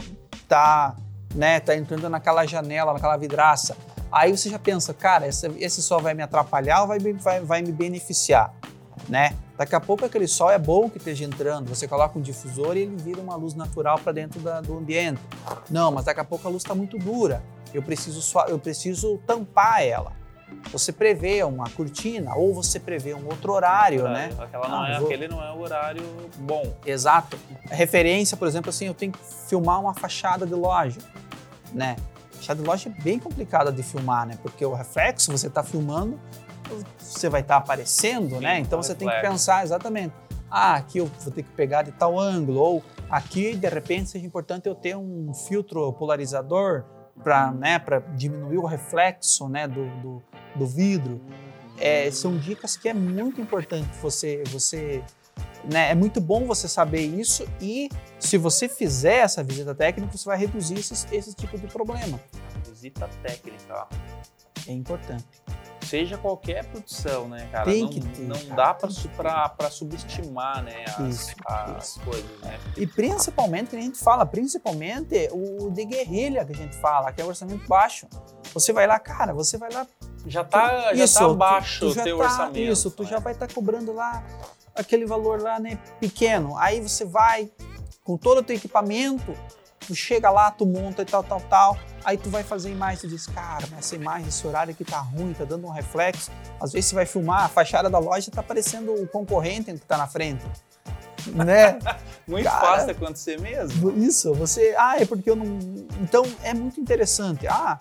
tá, né, tá entrando naquela janela, naquela vidraça Aí você já pensa, cara, esse, esse sol vai me atrapalhar ou vai, vai, vai me beneficiar? Né? Daqui a pouco aquele sol é bom que esteja entrando, você coloca um difusor e ele vira uma luz natural para dentro da, do ambiente. Não, mas daqui a pouco a luz está muito dura, eu preciso, eu preciso tampar ela. Você prevê uma cortina ou você prevê um outro horário, horário. né? Aquela não, é, vou... Aquele não é o horário bom. Exato. Referência, por exemplo, assim, eu tenho que filmar uma fachada de loja, né? De loja é bem complicada de filmar, né? Porque o reflexo, você está filmando, você vai estar tá aparecendo, Sim, né? Então você reflexo. tem que pensar exatamente. Ah, aqui eu vou ter que pegar de tal ângulo, ou aqui, de repente, seja importante eu ter um filtro polarizador para né, diminuir o reflexo né, do, do, do vidro. É, são dicas que é muito importante você, você né? É muito bom você saber isso e se você fizer essa visita técnica, você vai reduzir esses, esse tipo de problema. Visita técnica. É importante. seja qualquer produção, né, cara? Tem não, que ter, não cara, dá para subestimar, né, as, Isso, as isso. coisas, né? E principalmente, que a gente fala, principalmente o de guerrilha que a gente fala, que é o orçamento baixo. Você vai lá, cara, você vai lá. Já tá, já isso, tá abaixo tu, tu o teu tá, orçamento. Isso, tu né? já vai estar cobrando lá aquele valor lá, né, pequeno. Aí você vai com todo o teu equipamento, tu chega lá, tu monta e tal, tal, tal. Aí tu vai fazer imagem, tu diz, cara, mas essa imagem, esse horário aqui tá ruim, tá dando um reflexo. Às vezes você vai filmar, a fachada da loja tá parecendo o concorrente que tá na frente. Né? Muito Cara, fácil acontecer mesmo. Isso, você. Ah, é porque eu não. Então é muito interessante. Ah,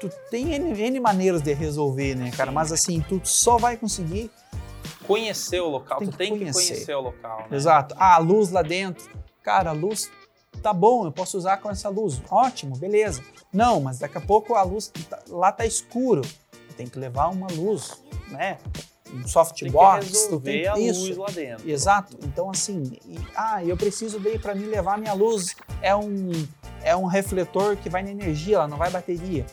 tu tem N, N maneiras de resolver, né, cara? Mas assim, tu só vai conseguir. Conhecer o local, Tem tu que tem que conhecer. conhecer o local, né? Exato. Ah, a luz lá dentro. Cara, a luz tá bom, eu posso usar com essa luz. Ótimo, beleza. Não, mas daqui a pouco a luz tá- lá tá escuro. Tem que levar uma luz, né? Um softbox. tu tem a isso. luz lá dentro. Exato. Então, assim, e- ah, eu preciso daí para me levar minha luz. É um, é um refletor que vai na energia, ela não vai bateria.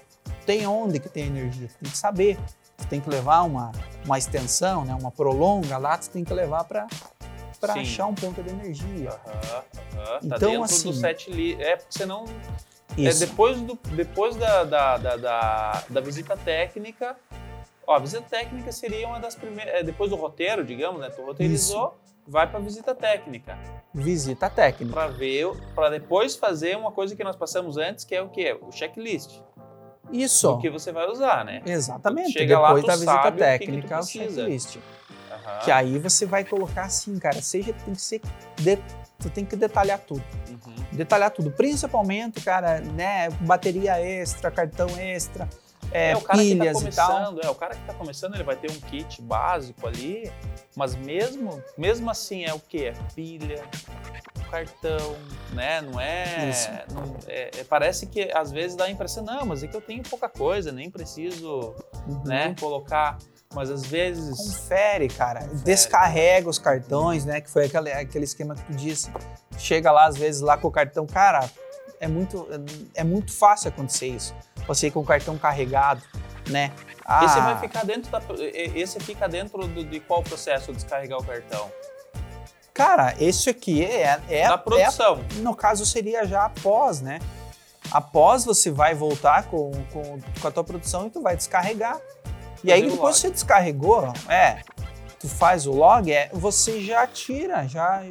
Tem onde que tem energia? Tem que saber. Tu tem que levar uma, uma extensão, né, uma prolonga lá, tu tem que levar para para achar um ponto de energia. Tá Então, dentro assim, do. É, porque senão. É Isso. depois, do, depois da, da, da, da, da visita técnica. Ó, a visita técnica seria uma das primeiras. É, depois do roteiro, digamos, né? Tu roteirizou, vai pra visita técnica. Visita técnica. Pra ver, para depois fazer uma coisa que nós passamos antes, que é o quê? O checklist. Isso. Do que você vai usar, né? Exatamente. Chega lá, Depois tu da visita o que que técnica, o checklist. Aham. Que aí você vai colocar assim, cara, seja tem que ser de- tu tem que detalhar tudo. Uhum. detalhar tudo, principalmente, cara, né, bateria extra, cartão extra, é, É, o cara que tá pilhas e tal. começando, é, o cara que tá começando, ele vai ter um kit básico ali, mas mesmo, mesmo assim é o quê? É pilha, cartão, né? Não é, não- é- é- parece que às vezes dá a impressão, não, mas é que eu tenho pouca coisa, nem preciso, Uhum. né, colocar, mas às vezes Confere, cara. Descarrega os cartões, né? Que foi aquele, aquele esquema que tu disse. Chega lá, às vezes, lá com o cartão. Cara, é muito, é muito fácil acontecer isso. Você ir com o cartão carregado, né? Ah, esse vai ficar dentro da, esse fica dentro do- de qual processo descarregar o cartão? Cara, esse aqui é, é, da é produção. no caso seria já após, né? Após você vai voltar com, com, com a tua produção e tu vai descarregar. E aí depois você descarregou, é, tu faz o log, é, você já tira, já,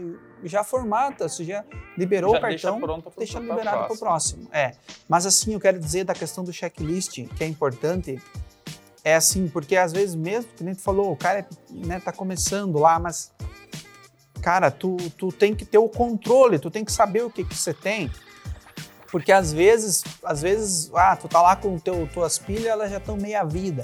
já formata, você já liberou Já o deixa cartão, deixa pra liberado para o próximo. É, mas assim, eu quero dizer da questão do checklist, que é importante, é assim, porque às vezes mesmo, que nem tu falou, o cara né, tá começando lá, mas cara, tu, tu tem que ter o controle, tu tem que saber o que, que você tem. Porque às vezes, às vezes, ah, tu tá lá com teu, tuas pilhas, elas já estão meia vida.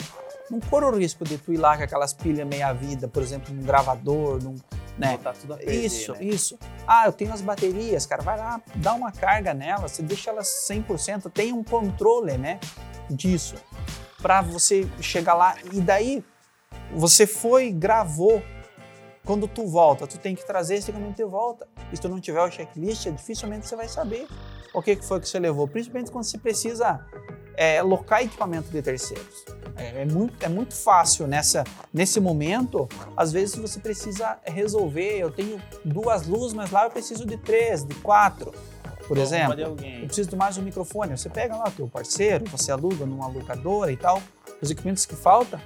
Não corre o risco de tu ir lá com aquelas pilhas meia vida, por exemplo, num gravador, num, né? Perder, Isso, né? isso. Ah, eu tenho as baterias, cara, vai lá, dá uma carga nelas, você deixa elas 100%, tem um controle, né, disso, para você chegar lá e daí você foi, gravou, quando tu volta, tu tem que trazer esse equipamento de volta. E se tu não tiver o checklist, dificilmente você vai saber o que que foi que você levou, principalmente quando você precisa é, locar equipamento de terceiros. É, é muito, é muito fácil nessa, nesse momento, às vezes você precisa resolver, eu tenho duas luzes, mas lá eu preciso de três, de quatro, por exemplo. Eu preciso de mais um microfone. Você pega lá o teu parceiro, você aluga numa locadora e tal, os equipamentos que faltam,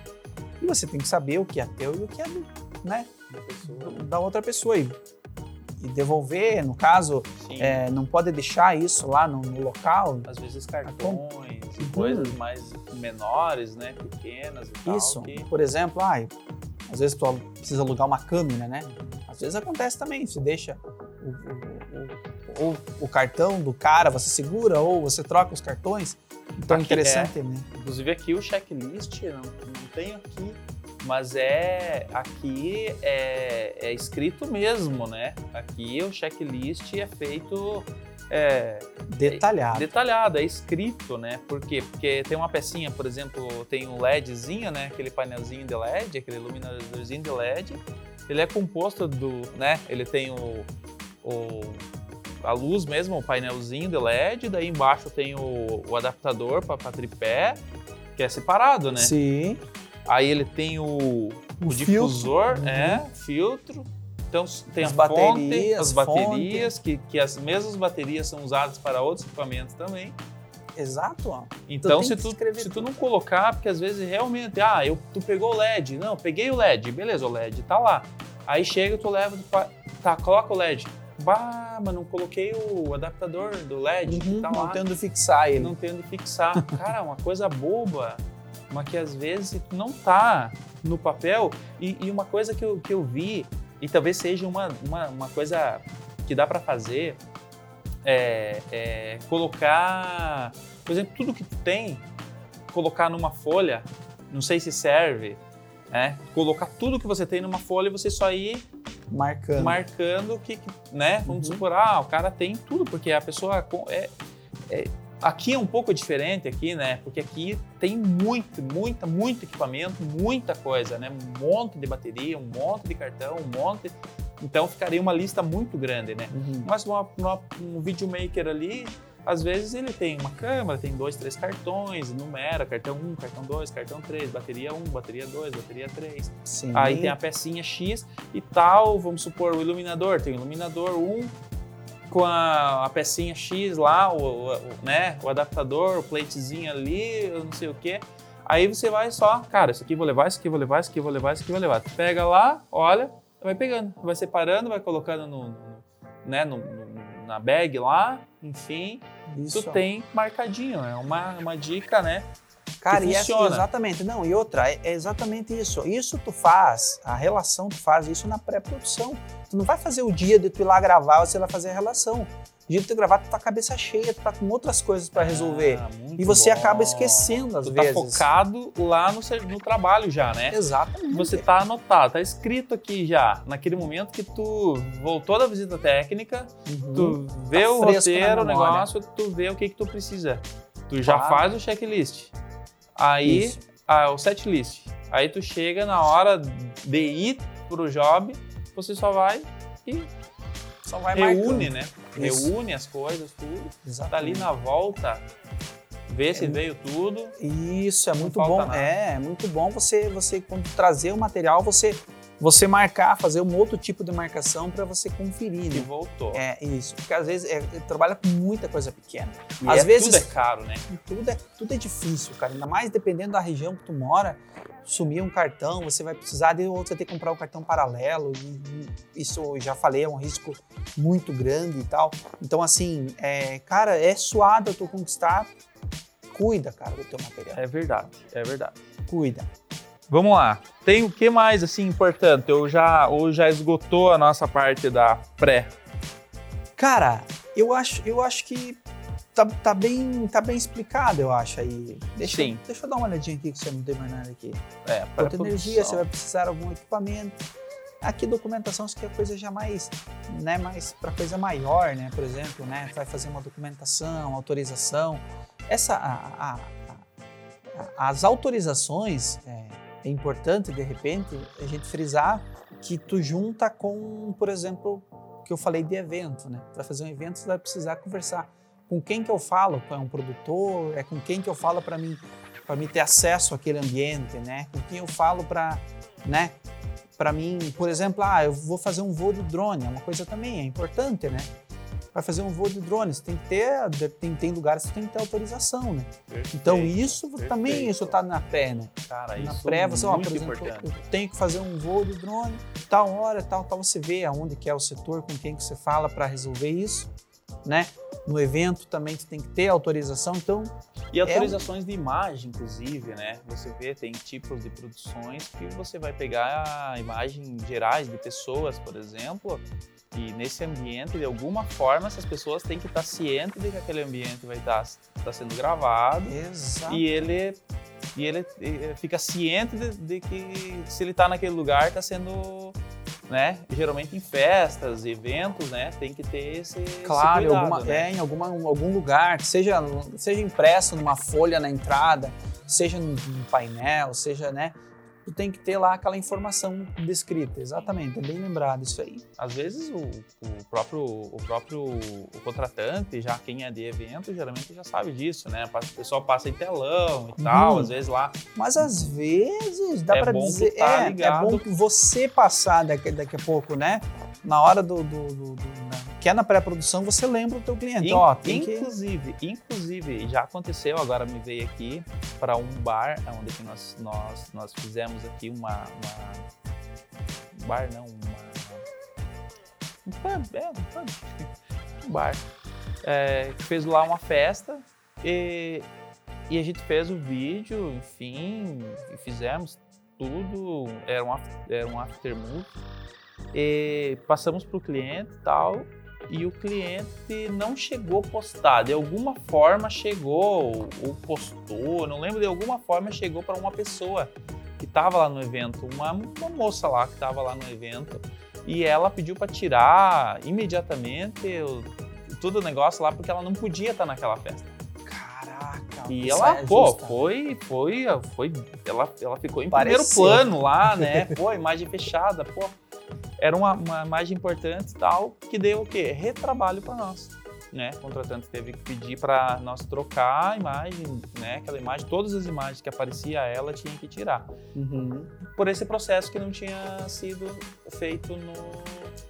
e você tem que saber o que é teu e o que é do, né, da pessoa. da outra pessoa. E, e devolver, no caso, é, não pode deixar isso lá no, no local. Às vezes cartões e Uhum. coisas mais menores, né? Pequenas e tal. Isso, que- por exemplo, ah, às vezes tu precisa alugar uma câmera, né? Às vezes acontece também, você deixa o, o- o- o- cartão do cara, você segura ou você troca os cartões. Então é Aqui interessante, né? Inclusive aqui o checklist, não, não tenho aqui, mas é aqui é, é escrito mesmo, né? Aqui o checklist é feito é, Detalhado. detalhado, é escrito, né? Por quê? Porque tem uma pecinha, por exemplo, tem um LEDzinho, né? Aquele painelzinho de LED, aquele iluminadorzinho de LED. Ele é composto do, né? Ele tem o, o- a luz mesmo, o painelzinho de LED. Daí embaixo tem o, o adaptador para tripé. que é separado, né? Sim. Aí ele tem o, o difusor, filtro. é, filtro. Então tem As a baterias, fonte, as baterias, que, que as mesmas baterias são usadas para outros equipamentos também. Exato, ó. Então, tem se tu, se tu não colocar, porque às vezes realmente, ah, eu, tu pegou o LED. Não, peguei o LED. Beleza, o LED tá lá. Aí chega, tu leva, tu, tá, coloca o LED. Bah, mas não coloquei o adaptador do LED Uhum, tá não lá. tendo fixar ele. Não tem onde fixar. Cara, uma coisa boba, mas que às vezes não tá no papel. E, e uma coisa que eu, que eu vi, e talvez seja uma, uma, uma coisa que dá para fazer, é, é colocar, por exemplo, tudo que tu tem, colocar numa folha, não sei se serve, né? Colocar tudo que você tem numa folha e você só ir Marcando. marcando o que, que, né? Vamos Uhum. supor, ah, o cara tem tudo, porque a pessoa é, é- aqui é um pouco diferente aqui, né? Porque aqui tem muito, muita, muito equipamento, muita coisa, né? Um monte de bateria, um monte de cartão, um monte. Então ficaria uma lista muito grande, né? Uhum. Mas uma, uma- um videomaker ali, às vezes ele tem uma câmera, tem dois, três cartões, numera, cartão 1, cartão 2, cartão 3, bateria 1, bateria 2, bateria 3. Sim. Aí tem a pecinha X e tal, vamos supor, o iluminador, tem o iluminador 1 com a, a pecinha X lá, o, o- né, o adaptador, o platezinho ali, eu não sei o que. Aí você vai só, cara, isso aqui vou levar, isso aqui vou levar, isso aqui vou levar, isso aqui vou levar. Tu pega lá, olha, vai pegando, vai separando, vai colocando no, no- né, no- no- na bag lá, enfim, Isso. tu tem marcadinho, é uma, uma dica, né? Cara, e é funciona. exatamente. Não, e outra, é, é exatamente isso. Isso tu faz, a relação tu faz isso na pré-produção. Tu não vai fazer o dia de tu ir lá gravar, você vai fazer a relação. O dia de tu gravar, tu tá com a cabeça cheia, tu tá com outras coisas pra resolver. Ah, e você bom. acaba esquecendo às tu vezes. tá focado lá no, no trabalho já, né? Exatamente. Você tá anotado, tá escrito aqui já, naquele momento que tu voltou da visita técnica, Uhum. tu vê Tá o roteiro, o negócio, tu vê o que que tu precisa. Tu já Claro. faz o checklist. Aí, Isso. ah, o setlist. Aí tu chega na hora de ir pro job, você só vai e Só vai reúne, marcando. né? Isso. Reúne as coisas, tudo. Tá Exatamente. ali na volta, vê se É. veio tudo. Isso, é muito bom. nada. É, é muito bom você, você quando trazer o material, você, você marcar, fazer um outro tipo de marcação para você conferir. E Né? voltou. É isso, porque às vezes é, trabalha com muita coisa pequena. E às é- vezes- tudo é caro, né? E Tudo é, tudo é difícil, cara. Ainda mais dependendo da região que tu mora, sumir um cartão, você vai precisar de outro, você vai ter que comprar um cartão paralelo. E, e isso, eu já falei, é um risco muito grande e tal. Então, assim, é, cara, é suado tu conquistar. Cuida, cara, do teu material. É verdade, é verdade. Cuida. Vamos lá. Tem o que mais assim importante? Eu já ou já esgotou a nossa parte da pré. Cara, eu acho, eu acho que tá, tá bem, tá bem explicado, eu acho aí. Deixa, Sim. deixa eu dar uma olhadinha aqui que você não tem mais nada aqui. É, Quanto energia, você vai precisar de algum equipamento. Aqui documentação, isso aqui é coisa já mais, né, mais para coisa maior, né? Por exemplo, né, vai fazer uma documentação, autorização. Essa, a- a- a- as autorizações é, é importante de repente a gente frisar que tu junta com, por exemplo, que eu falei de evento, né? Vai fazer um evento, você vai precisar conversar com quem que eu falo, é um produtor, é com quem que eu falo para mim para mim ter acesso àquele ambiente, né? Com quem eu falo para, né? Para mim, por exemplo, ah, eu vou fazer um voo de drone, é uma coisa também é importante, né? Para fazer um voo de drone, você tem que ter, tem, tem lugares que você tem que ter autorização, né? Então isso também perfeito. isso tá na pré, né? cara, na isso pré, você, ó, muito por exemplo, importante. eu tenho que fazer um voo de drone, tal hora, tal, tal, você vê aonde que é o setor, com quem que você fala para resolver isso, né? No evento também você tem que ter autorização, então E autorizações de imagem, inclusive, né? Você vê, tem tipos de produções que você vai pegar a imagem gerais de pessoas, por exemplo, e nesse ambiente, de alguma forma, essas pessoas têm que estar cientes de que aquele ambiente vai estar, está sendo gravado exato. e ele e ele eh, fica ciente de, de que se ele está naquele lugar está sendo né geralmente em festas eventos né tem que ter esse esse Claro, em cuidado, alguma, né? é, em alguma, algum lugar, seja, seja impresso numa folha na entrada, seja num, num painel, seja, né? Tu tem que ter lá aquela informação descrita. Exatamente, é bem lembrado isso aí. Às vezes o, o próprio, o próprio o contratante, já quem é de evento, geralmente já sabe disso, né? O pessoal passa em telão e tal, uhum. às vezes lá. Mas às vezes dá é para dizer, tá é, é bom que você passar daqui, daqui a pouco, né? Na hora do, do, do, do que é na pré-produção, você lembra o teu cliente. In, Ó, inclusive, que... inclusive, já aconteceu, agora me veio aqui para um bar, onde nós, nós, nós fizemos aqui uma, uma um bar, não, uma um pub, é, um pub, um bar, é, fez lá uma festa e, e a gente fez o vídeo, enfim, e fizemos tudo, era um, era um aftermood, e passamos para o cliente e tal, e o cliente não chegou a postar. De alguma forma chegou, ou postou, não lembro, de alguma forma chegou para uma pessoa que estava lá no evento, uma, uma moça lá que estava lá no evento, e ela pediu para tirar imediatamente o, todo o negócio lá porque ela não podia estar naquela festa. Caraca! E ela, é pô, foi, foi, foi, ela, ela ficou em primeiro plano lá, né? pô, imagem fechada, pô era uma, uma imagem importante tal, que deu o quê? Retrabalho para nós. Né? O contratante teve que pedir para nós trocar a imagem, né? Aquela imagem, todas as imagens que aparecia ela tinha que tirar. Uhum. Por esse processo que não tinha sido feito no.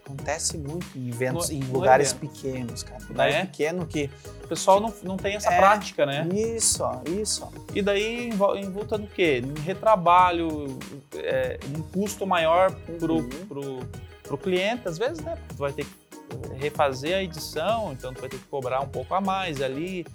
Acontece muito em eventos, no, em lugares evento. pequenos, cara. Lugares né? pequenos que. O pessoal não, não tem essa é, prática, né? Isso, isso. E daí, em volta do quê? Retrabalho, é, um custo maior pro, uhum. pro, pro cliente, às vezes, né? Tu vai ter que refazer a edição, então tu vai ter que cobrar um pouco a mais ali,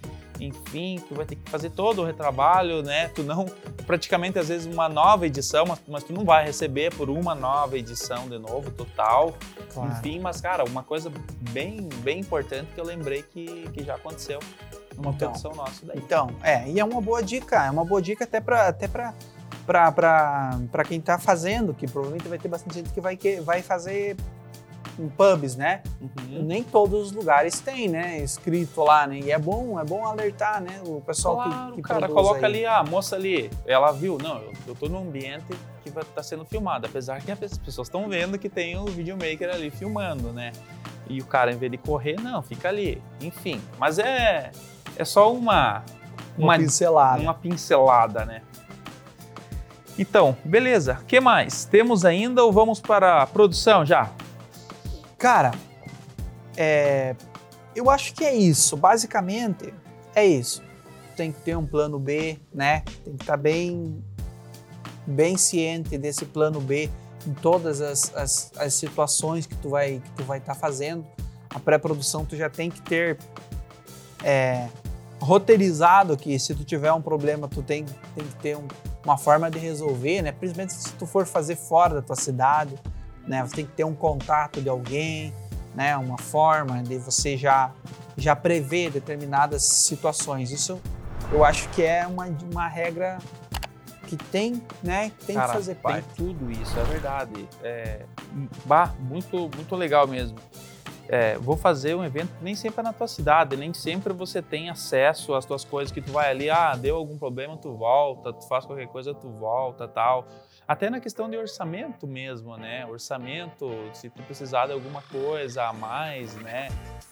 enfim, tu vai ter que fazer todo o retrabalho, né? Tu não, praticamente às vezes uma nova edição, mas, mas tu não vai receber por uma nova edição de novo, total. Claro. Enfim, mas cara, uma coisa bem, bem importante que eu lembrei que, que já aconteceu numa então, produção nossa daí. Então, é, e é uma boa dica, é uma boa dica até para até para para quem está fazendo, que provavelmente vai ter bastante gente que vai, que vai fazer em pubs, né? Uhum. Nem todos os lugares tem, né? Escrito lá, né? E é bom, é bom alertar, né? O pessoal claro, que, que cara coloca aí. ali, ah, a moça ali, ela viu, não, eu, eu tô num ambiente que vai estar tá sendo filmado, apesar que as pessoas estão vendo que tem o videomaker ali filmando, né? E o cara, em vez de correr, não, fica ali. Enfim, mas é, é só uma, uma, uma pincelada. Uma pincelada, né? Então, beleza. O que mais? Temos ainda ou vamos para a produção já? Cara, é, eu acho que é isso. Basicamente, é isso. Tem que ter um plano B, né? Tem que estar tá bem, bem ciente desse plano B em todas as, as, as situações que tu vai que tu vai estar tá fazendo. A pré-produção tu já tem que ter é, roteirizado que se tu tiver um problema tu tem, tem que ter um, uma forma de resolver, né? Principalmente se tu for fazer fora da tua cidade né? Você tem que ter um contato de alguém, né? Uma forma de você já já prever determinadas situações. Isso eu acho que é uma, uma regra que tem, né? Tem Cara, que fazer parte. Tem tudo isso, é verdade. É, bah, muito, muito legal mesmo. É, vou fazer um evento nem sempre é na tua cidade, nem sempre você tem acesso às tuas coisas que tu vai ali, ah, deu algum problema, tu volta, tu faz qualquer coisa, tu volta, tal. Até na questão de orçamento mesmo, né? Orçamento, se tu precisar de alguma coisa a mais, né?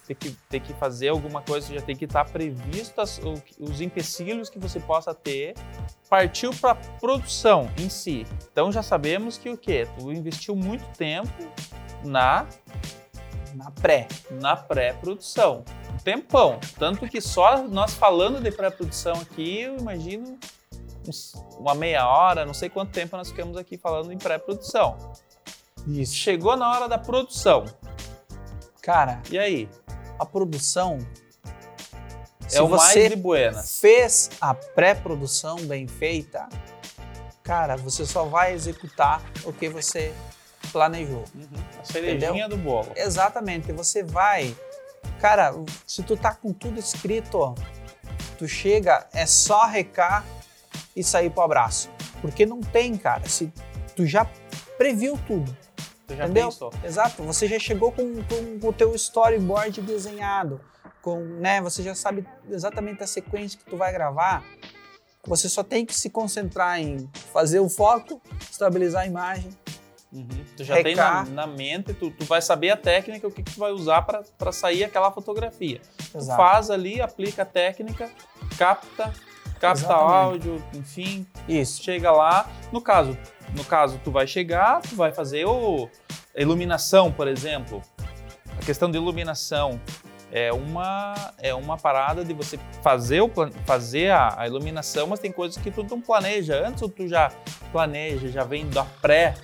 Ter que, ter que fazer alguma coisa, já tem que estar previsto as, os empecilhos que você possa ter. Partiu para produção em si. Então já sabemos que o quê? Tu investiu muito tempo na na pré, na pré-produção. Um tempão. Tanto que só nós falando de pré-produção aqui, eu imagino uns, uma meia hora, não sei quanto tempo nós ficamos aqui falando em pré-produção. Isso. Chegou na hora da produção. Cara, e aí? A produção é o mais de buenas. Fez a pré-produção bem feita, cara, você só vai executar o que você planejou. Uhum. A cerejinha do bolo. Exatamente. Você vai, cara, se tu tá com tudo escrito, ó, tu chega, é só recar e sair pro abraço. Porque não tem, cara. Se tu já previu tudo. Tu já entendeu? pensou. Exato. Você já chegou com, com, com o teu storyboard desenhado. Com, né, você já sabe exatamente a sequência que tu vai gravar. você só tem que se concentrar em fazer o foco, estabilizar a imagem. Uhum. Tu já tem na, na mente, tu, tu, vai saber a técnica, o que, que tu vai usar para sair aquela fotografia. faz ali, aplica a técnica, capta, capta Exatamente. áudio, enfim. Isso. Chega lá. No caso, no caso, tu vai chegar, tu vai fazer o iluminação, por exemplo. A questão de iluminação é uma, é uma parada de você fazer, o, fazer a, a iluminação, mas tem coisas que tu não planeja. Antes ou tu já planeja, já vem da pré.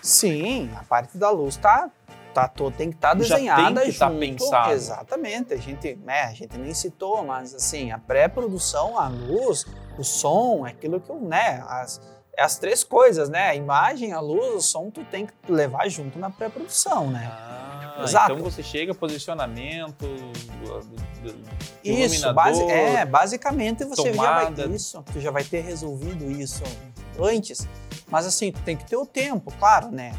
Sim, a parte da luz tá, tá todo, tem que estar tá desenhada tem que tá pensado. Exatamente. A gente, né, a gente nem citou, mas assim, a pré-produção, a luz, o som, é aquilo que eu, né, as, é as três coisas, né? A imagem, a luz, o som, tu tem que levar junto na pré-produção, né? Ah. Exato. Então você chega, posicionamento, isso, base, é, basicamente você tomada. já vai ter isso, tu já vai ter resolvido isso antes. Mas assim, tu tem que ter o tempo, claro, né?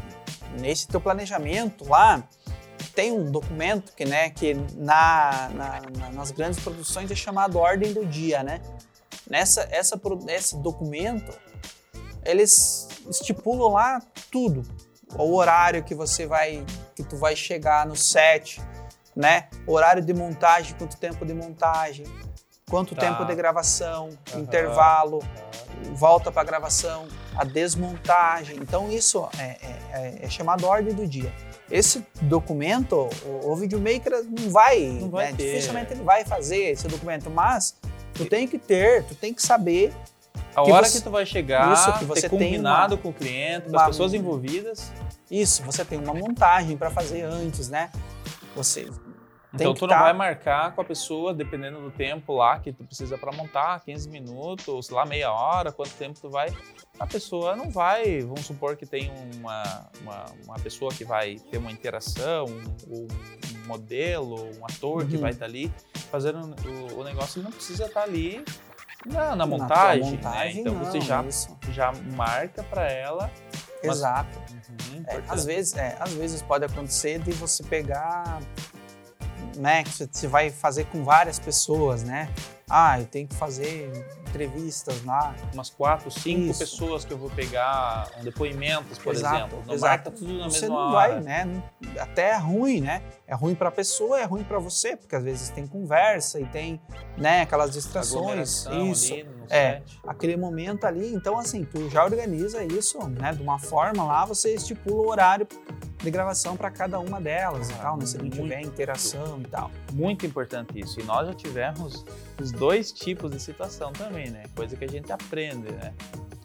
Nesse teu planejamento lá, tem um documento que, né, que na, na, na, nas grandes produções é chamado Ordem do Dia, né? Nessa, essa, esse documento, eles estipulam lá tudo, o horário que você vai, que tu vai chegar no set, né? Horário de montagem, quanto tempo de montagem, quanto tá. tempo de gravação, uhum. intervalo, uhum. volta para gravação, a desmontagem. Então isso é, é, é, é, chamado ordem do dia. Esse documento, o, o videomaker não vai, não vai né? dificilmente ele vai fazer esse documento, mas tu tem que ter, tu tem que saber a que hora você, que tu vai chegar, isso, que você ter combinado uma, com o cliente, com as pessoas envolvidas. Isso, você tem uma montagem para fazer antes, né? Você então tu não tá... vai marcar com a pessoa, dependendo do tempo lá que tu precisa para montar, 15 minutos, ou sei lá, meia hora, quanto tempo tu vai. A pessoa não vai, vamos supor que tem uma, uma, uma pessoa que vai ter uma interação, um, um modelo, um ator uhum. que vai estar tá ali fazendo o, o negócio, ele não precisa estar tá ali na, na montagem, na montagem né? Então não, você já, já marca para ela. Exato. Mas... Uhum, é, às, vezes, é, às vezes pode acontecer de você pegar, né? Que você vai fazer com várias pessoas, né? Ah, eu tenho que fazer entrevistas lá. Umas quatro, cinco Isso. pessoas que eu vou pegar depoimentos, por exato, exemplo. Não exato. tudo na Você mesma não hora. vai, né? Até é ruim, né? É ruim para a pessoa, é ruim para você, porque às vezes tem conversa e tem, né, aquelas distrações. Isso. Ali é, aquele momento ali. Então, assim, tu já organiza isso, né? De uma forma lá, você estipula o horário de gravação para cada uma delas ah, e tal, né? Se não tiver interação e tal. Muito importante isso. E nós já tivemos os dois tipos de situação também, né? Coisa que a gente aprende, né?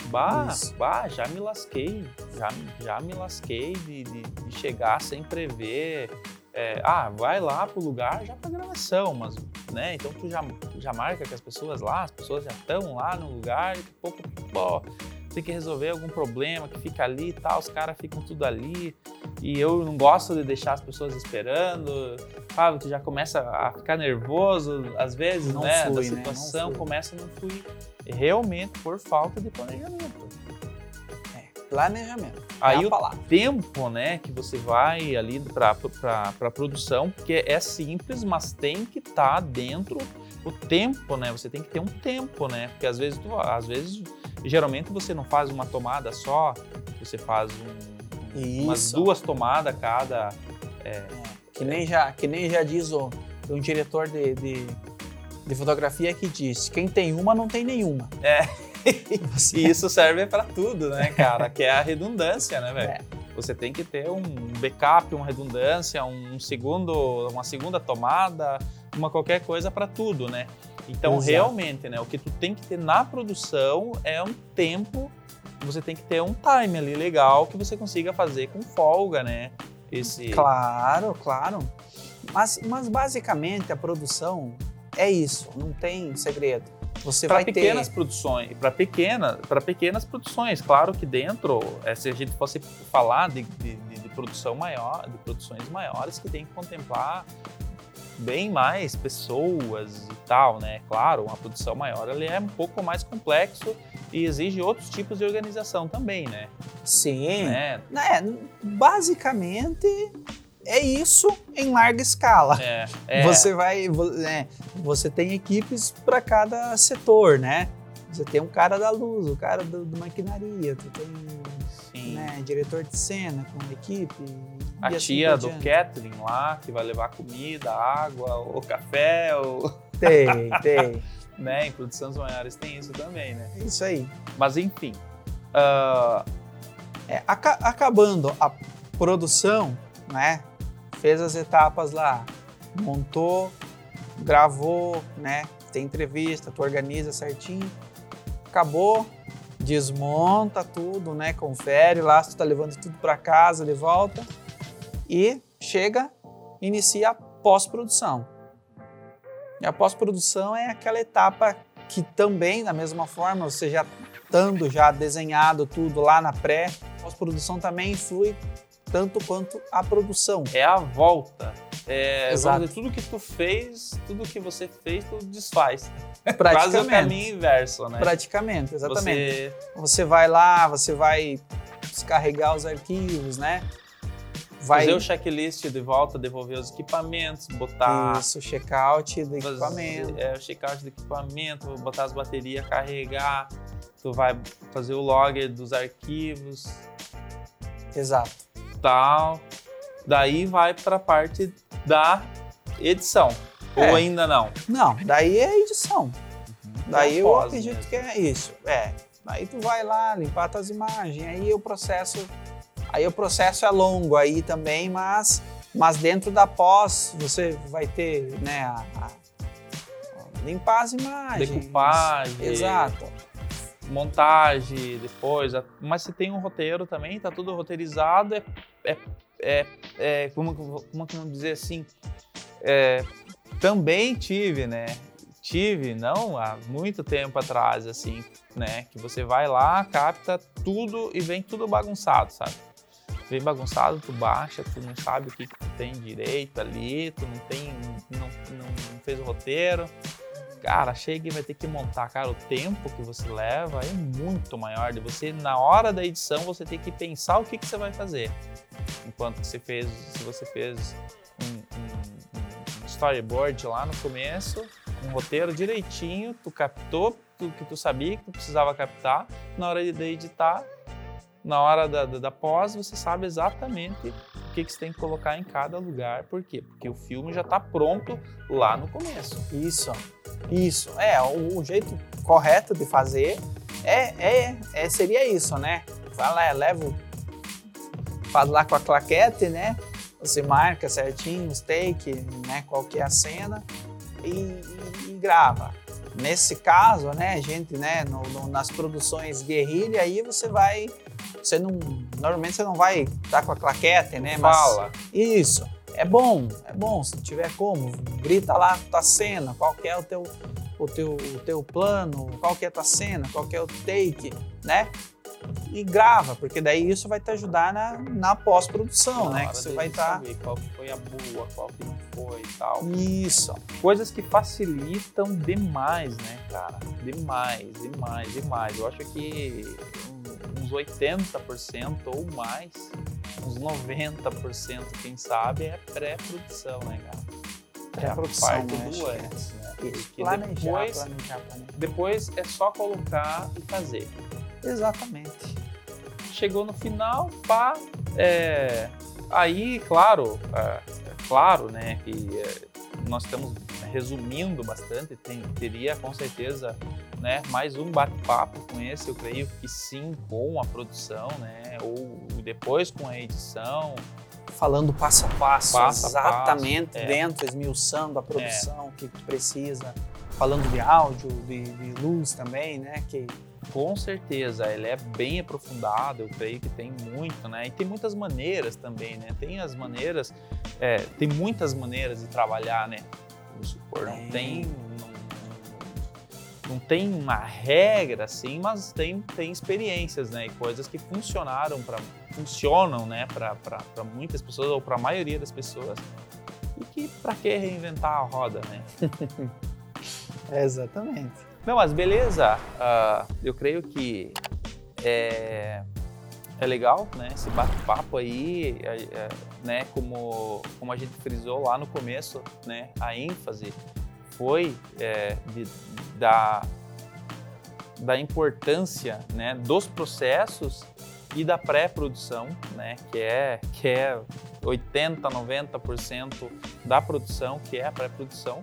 Bah, bah já me lasquei, já, já me lasquei de, de, de chegar sem prever. É, ah, vai lá pro lugar já pra gravação, mas, né? Então tu já, já marca que as pessoas lá, as pessoas já estão lá no lugar, e pô, pô, tem que resolver algum problema que fica ali e tal, os caras ficam tudo ali. E eu não gosto de deixar as pessoas esperando. Sabe, tu já começa a ficar nervoso, às vezes, não né? Flui, da situação né? começa a não fluir. Realmente por falta de planejamento. É, planejamento. Aí o palavra. tempo, né, que você vai ali para a produção, porque é simples, mas tem que estar tá dentro o tempo, né? Você tem que ter um tempo, né? Porque às vezes, tu, às vezes, geralmente você não faz uma tomada só, você faz um, umas duas tomadas cada. É, é, que, nem já, que nem já diz o, um diretor de, de, de fotografia que diz: quem tem uma não tem nenhuma. É. e isso serve para tudo, né, cara? Que é a redundância, né, velho? É. Você tem que ter um backup, uma redundância, um segundo, uma segunda tomada, uma qualquer coisa para tudo, né? Então, Exato. realmente, né, o que tu tem que ter na produção é um tempo, você tem que ter um time ali legal que você consiga fazer com folga, né? Esse... Claro, claro. Mas, mas basicamente a produção é isso, não tem segredo. Você pra vai pequenas ter... produções, para pequena, para pequenas produções, claro que dentro, é, se a gente fosse falar de, de, de, produção maior, de produções maiores que tem que contemplar bem mais pessoas e tal, né? Claro, uma produção maior ele é um pouco mais complexo e exige outros tipos de organização também, né? Sim. Né? É, basicamente é isso em larga escala. É, é. Você vai, é, você tem equipes para cada setor, né? Você tem um cara da luz, o cara do, do maquinaria, tu tem né, diretor de cena com equipe. A assim tia do catering lá, que vai levar comida, água, ou café, ou... Tem, tem. né? Em produções maiores tem isso também, né? Isso aí. Mas enfim. Uh... É, aca acabando a produção, né? Fez as etapas lá, montou, gravou, né? Tem entrevista, tu organiza certinho. Acabou, desmonta tudo, né? Confere lá se tu tá levando tudo para casa de volta e chega, inicia a pós-produção. E a pós-produção é aquela etapa que também, da mesma forma, você já estando já desenhado tudo lá na pré, pós-produção também influi tanto quanto a produção. É a volta. É, Exato. Dizer, tudo que tu fez, tudo que você fez, tu desfaz. Praticamente. Quase o caminho inverso, né? Praticamente, exatamente. Você... você vai lá, você vai descarregar os arquivos, né? vai fazer o checklist de volta, devolver os equipamentos, botar isso, checkout do equipamento, é, o checkout do equipamento, botar as baterias, carregar, tu vai fazer o logger dos arquivos, exato, tal, daí vai para a parte da edição é. ou ainda não? Não, daí é edição. Uhum. Daí eu acredito mesmo. que é isso. É, Aí tu vai lá, limpar tuas imagens, aí o processo Aí o processo é longo aí também, mas, mas dentro da pós você vai ter né, a, a, limpar as imagens. Decupagem. Exato. Montagem depois. Mas se tem um roteiro também, tá tudo roteirizado, é, é, é, é como, como, como dizer assim, é, também tive, né? Tive, não há muito tempo atrás, assim, né? Que você vai lá, capta tudo e vem tudo bagunçado, sabe? vem bagunçado, tu baixa, tu não sabe o que, que tu tem direito ali, tu não tem, não, não fez o roteiro. Cara, chega e vai ter que montar, cara, o tempo que você leva é muito maior de você, na hora da edição, você tem que pensar o que, que você vai fazer. Enquanto que você fez, se você fez um, um, um storyboard lá no começo, um roteiro direitinho, tu captou tudo que tu sabia que tu precisava captar, na hora de editar, na hora da, da, da pós, você sabe exatamente o que, que você tem que colocar em cada lugar. Por quê? Porque o filme já está pronto lá no começo. Isso, isso. É, o, o jeito correto de fazer é, é, é, seria isso, né? Vai lá, leva, faz lá com a claquete, né? Você marca certinho os take, né? Qual que é a cena e, e, e grava. Nesse caso, né, a gente, né, no, no, nas produções guerrilha, aí você vai você não. Normalmente você não vai estar com a claquete, né? Mas, Fala. Isso. É bom, é bom, se tiver como, grita lá tua cena, qual que é o teu, o teu, o teu plano, qual que é a tua cena, qual que é o take, né? E grava, porque daí isso vai te ajudar na, na pós-produção, né? Que você vai estar. Tá... qual que foi a boa, qual que não foi e tal. Isso. Coisas que facilitam demais, né, cara? Demais, demais, demais. Eu acho que uns 80% ou mais, uns 90%, quem sabe, é pré-produção, né, cara? Pré-produção, é né? do antes, né? Planejar, depois, planejar, planejar. Depois é só colocar e fazer. Exatamente. Chegou no final, pá, é, aí, claro, é, é claro, né, que é, nós estamos resumindo bastante, tem, teria com certeza né, mais um bate-papo com esse, eu creio que sim, com a produção, né, ou depois com a edição. Falando passo a passo, passo exatamente passo, é. dentro, esmiuçando a produção, o é. que precisa, falando de áudio, de, de luz também, né, que com certeza, ele é bem aprofundado, eu creio que tem muito, né? E tem muitas maneiras também, né? Tem as maneiras, é, tem muitas maneiras de trabalhar, né? Vamos supor, não tem, não, não tem uma regra assim, mas tem, tem experiências, né? E coisas que funcionaram para funcionam, né? Para muitas pessoas ou para a maioria das pessoas. E que para que reinventar a roda, né? é exatamente. Não, mas beleza. Uh, eu creio que é, é legal, né? Esse bate-papo aí, é, é, né? Como, como a gente frisou lá no começo, né? A ênfase foi é, de, da da importância né, dos processos e da pré-produção, né, que é que é 80, 90% da produção, que é a pré-produção.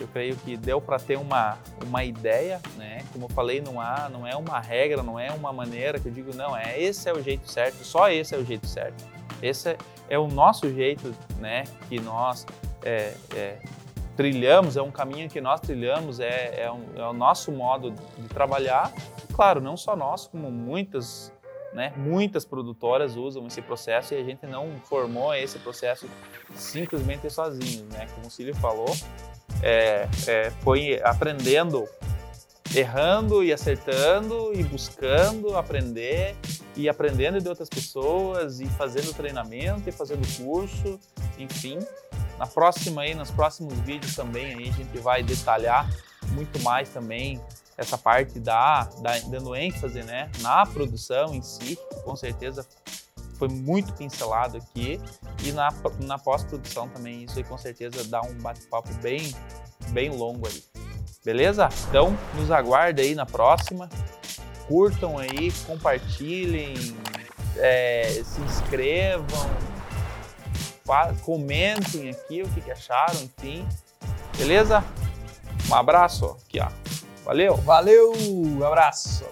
Eu creio que deu para ter uma, uma ideia, né? Como eu falei, não há, não é uma regra, não é uma maneira que eu digo não, é esse é o jeito certo, só esse é o jeito certo. Esse é, é o nosso jeito, né? Que nós é, é, trilhamos, é um caminho que nós trilhamos, é, é, um, é o nosso modo de trabalhar. Claro, não só nós, como muitas né? Muitas produtoras usam esse processo e a gente não formou esse processo simplesmente sozinho, né? Como o Cílio falou, é, é, foi aprendendo, errando e acertando e buscando aprender e aprendendo de outras pessoas e fazendo treinamento e fazendo curso, enfim. Na próxima aí, nos próximos vídeos também aí a gente vai detalhar muito mais também essa parte da, da dando ênfase né, na produção em si, com certeza foi muito pincelado aqui e na, na pós-produção também isso aí com certeza dá um bate-papo bem bem longo aí. Beleza? Então nos aguarde aí na próxima. Curtam aí, compartilhem, é, se inscrevam, comentem aqui o que, que acharam, enfim. Beleza? Um abraço aqui, ó. Valeu! Valeu! Um abraço!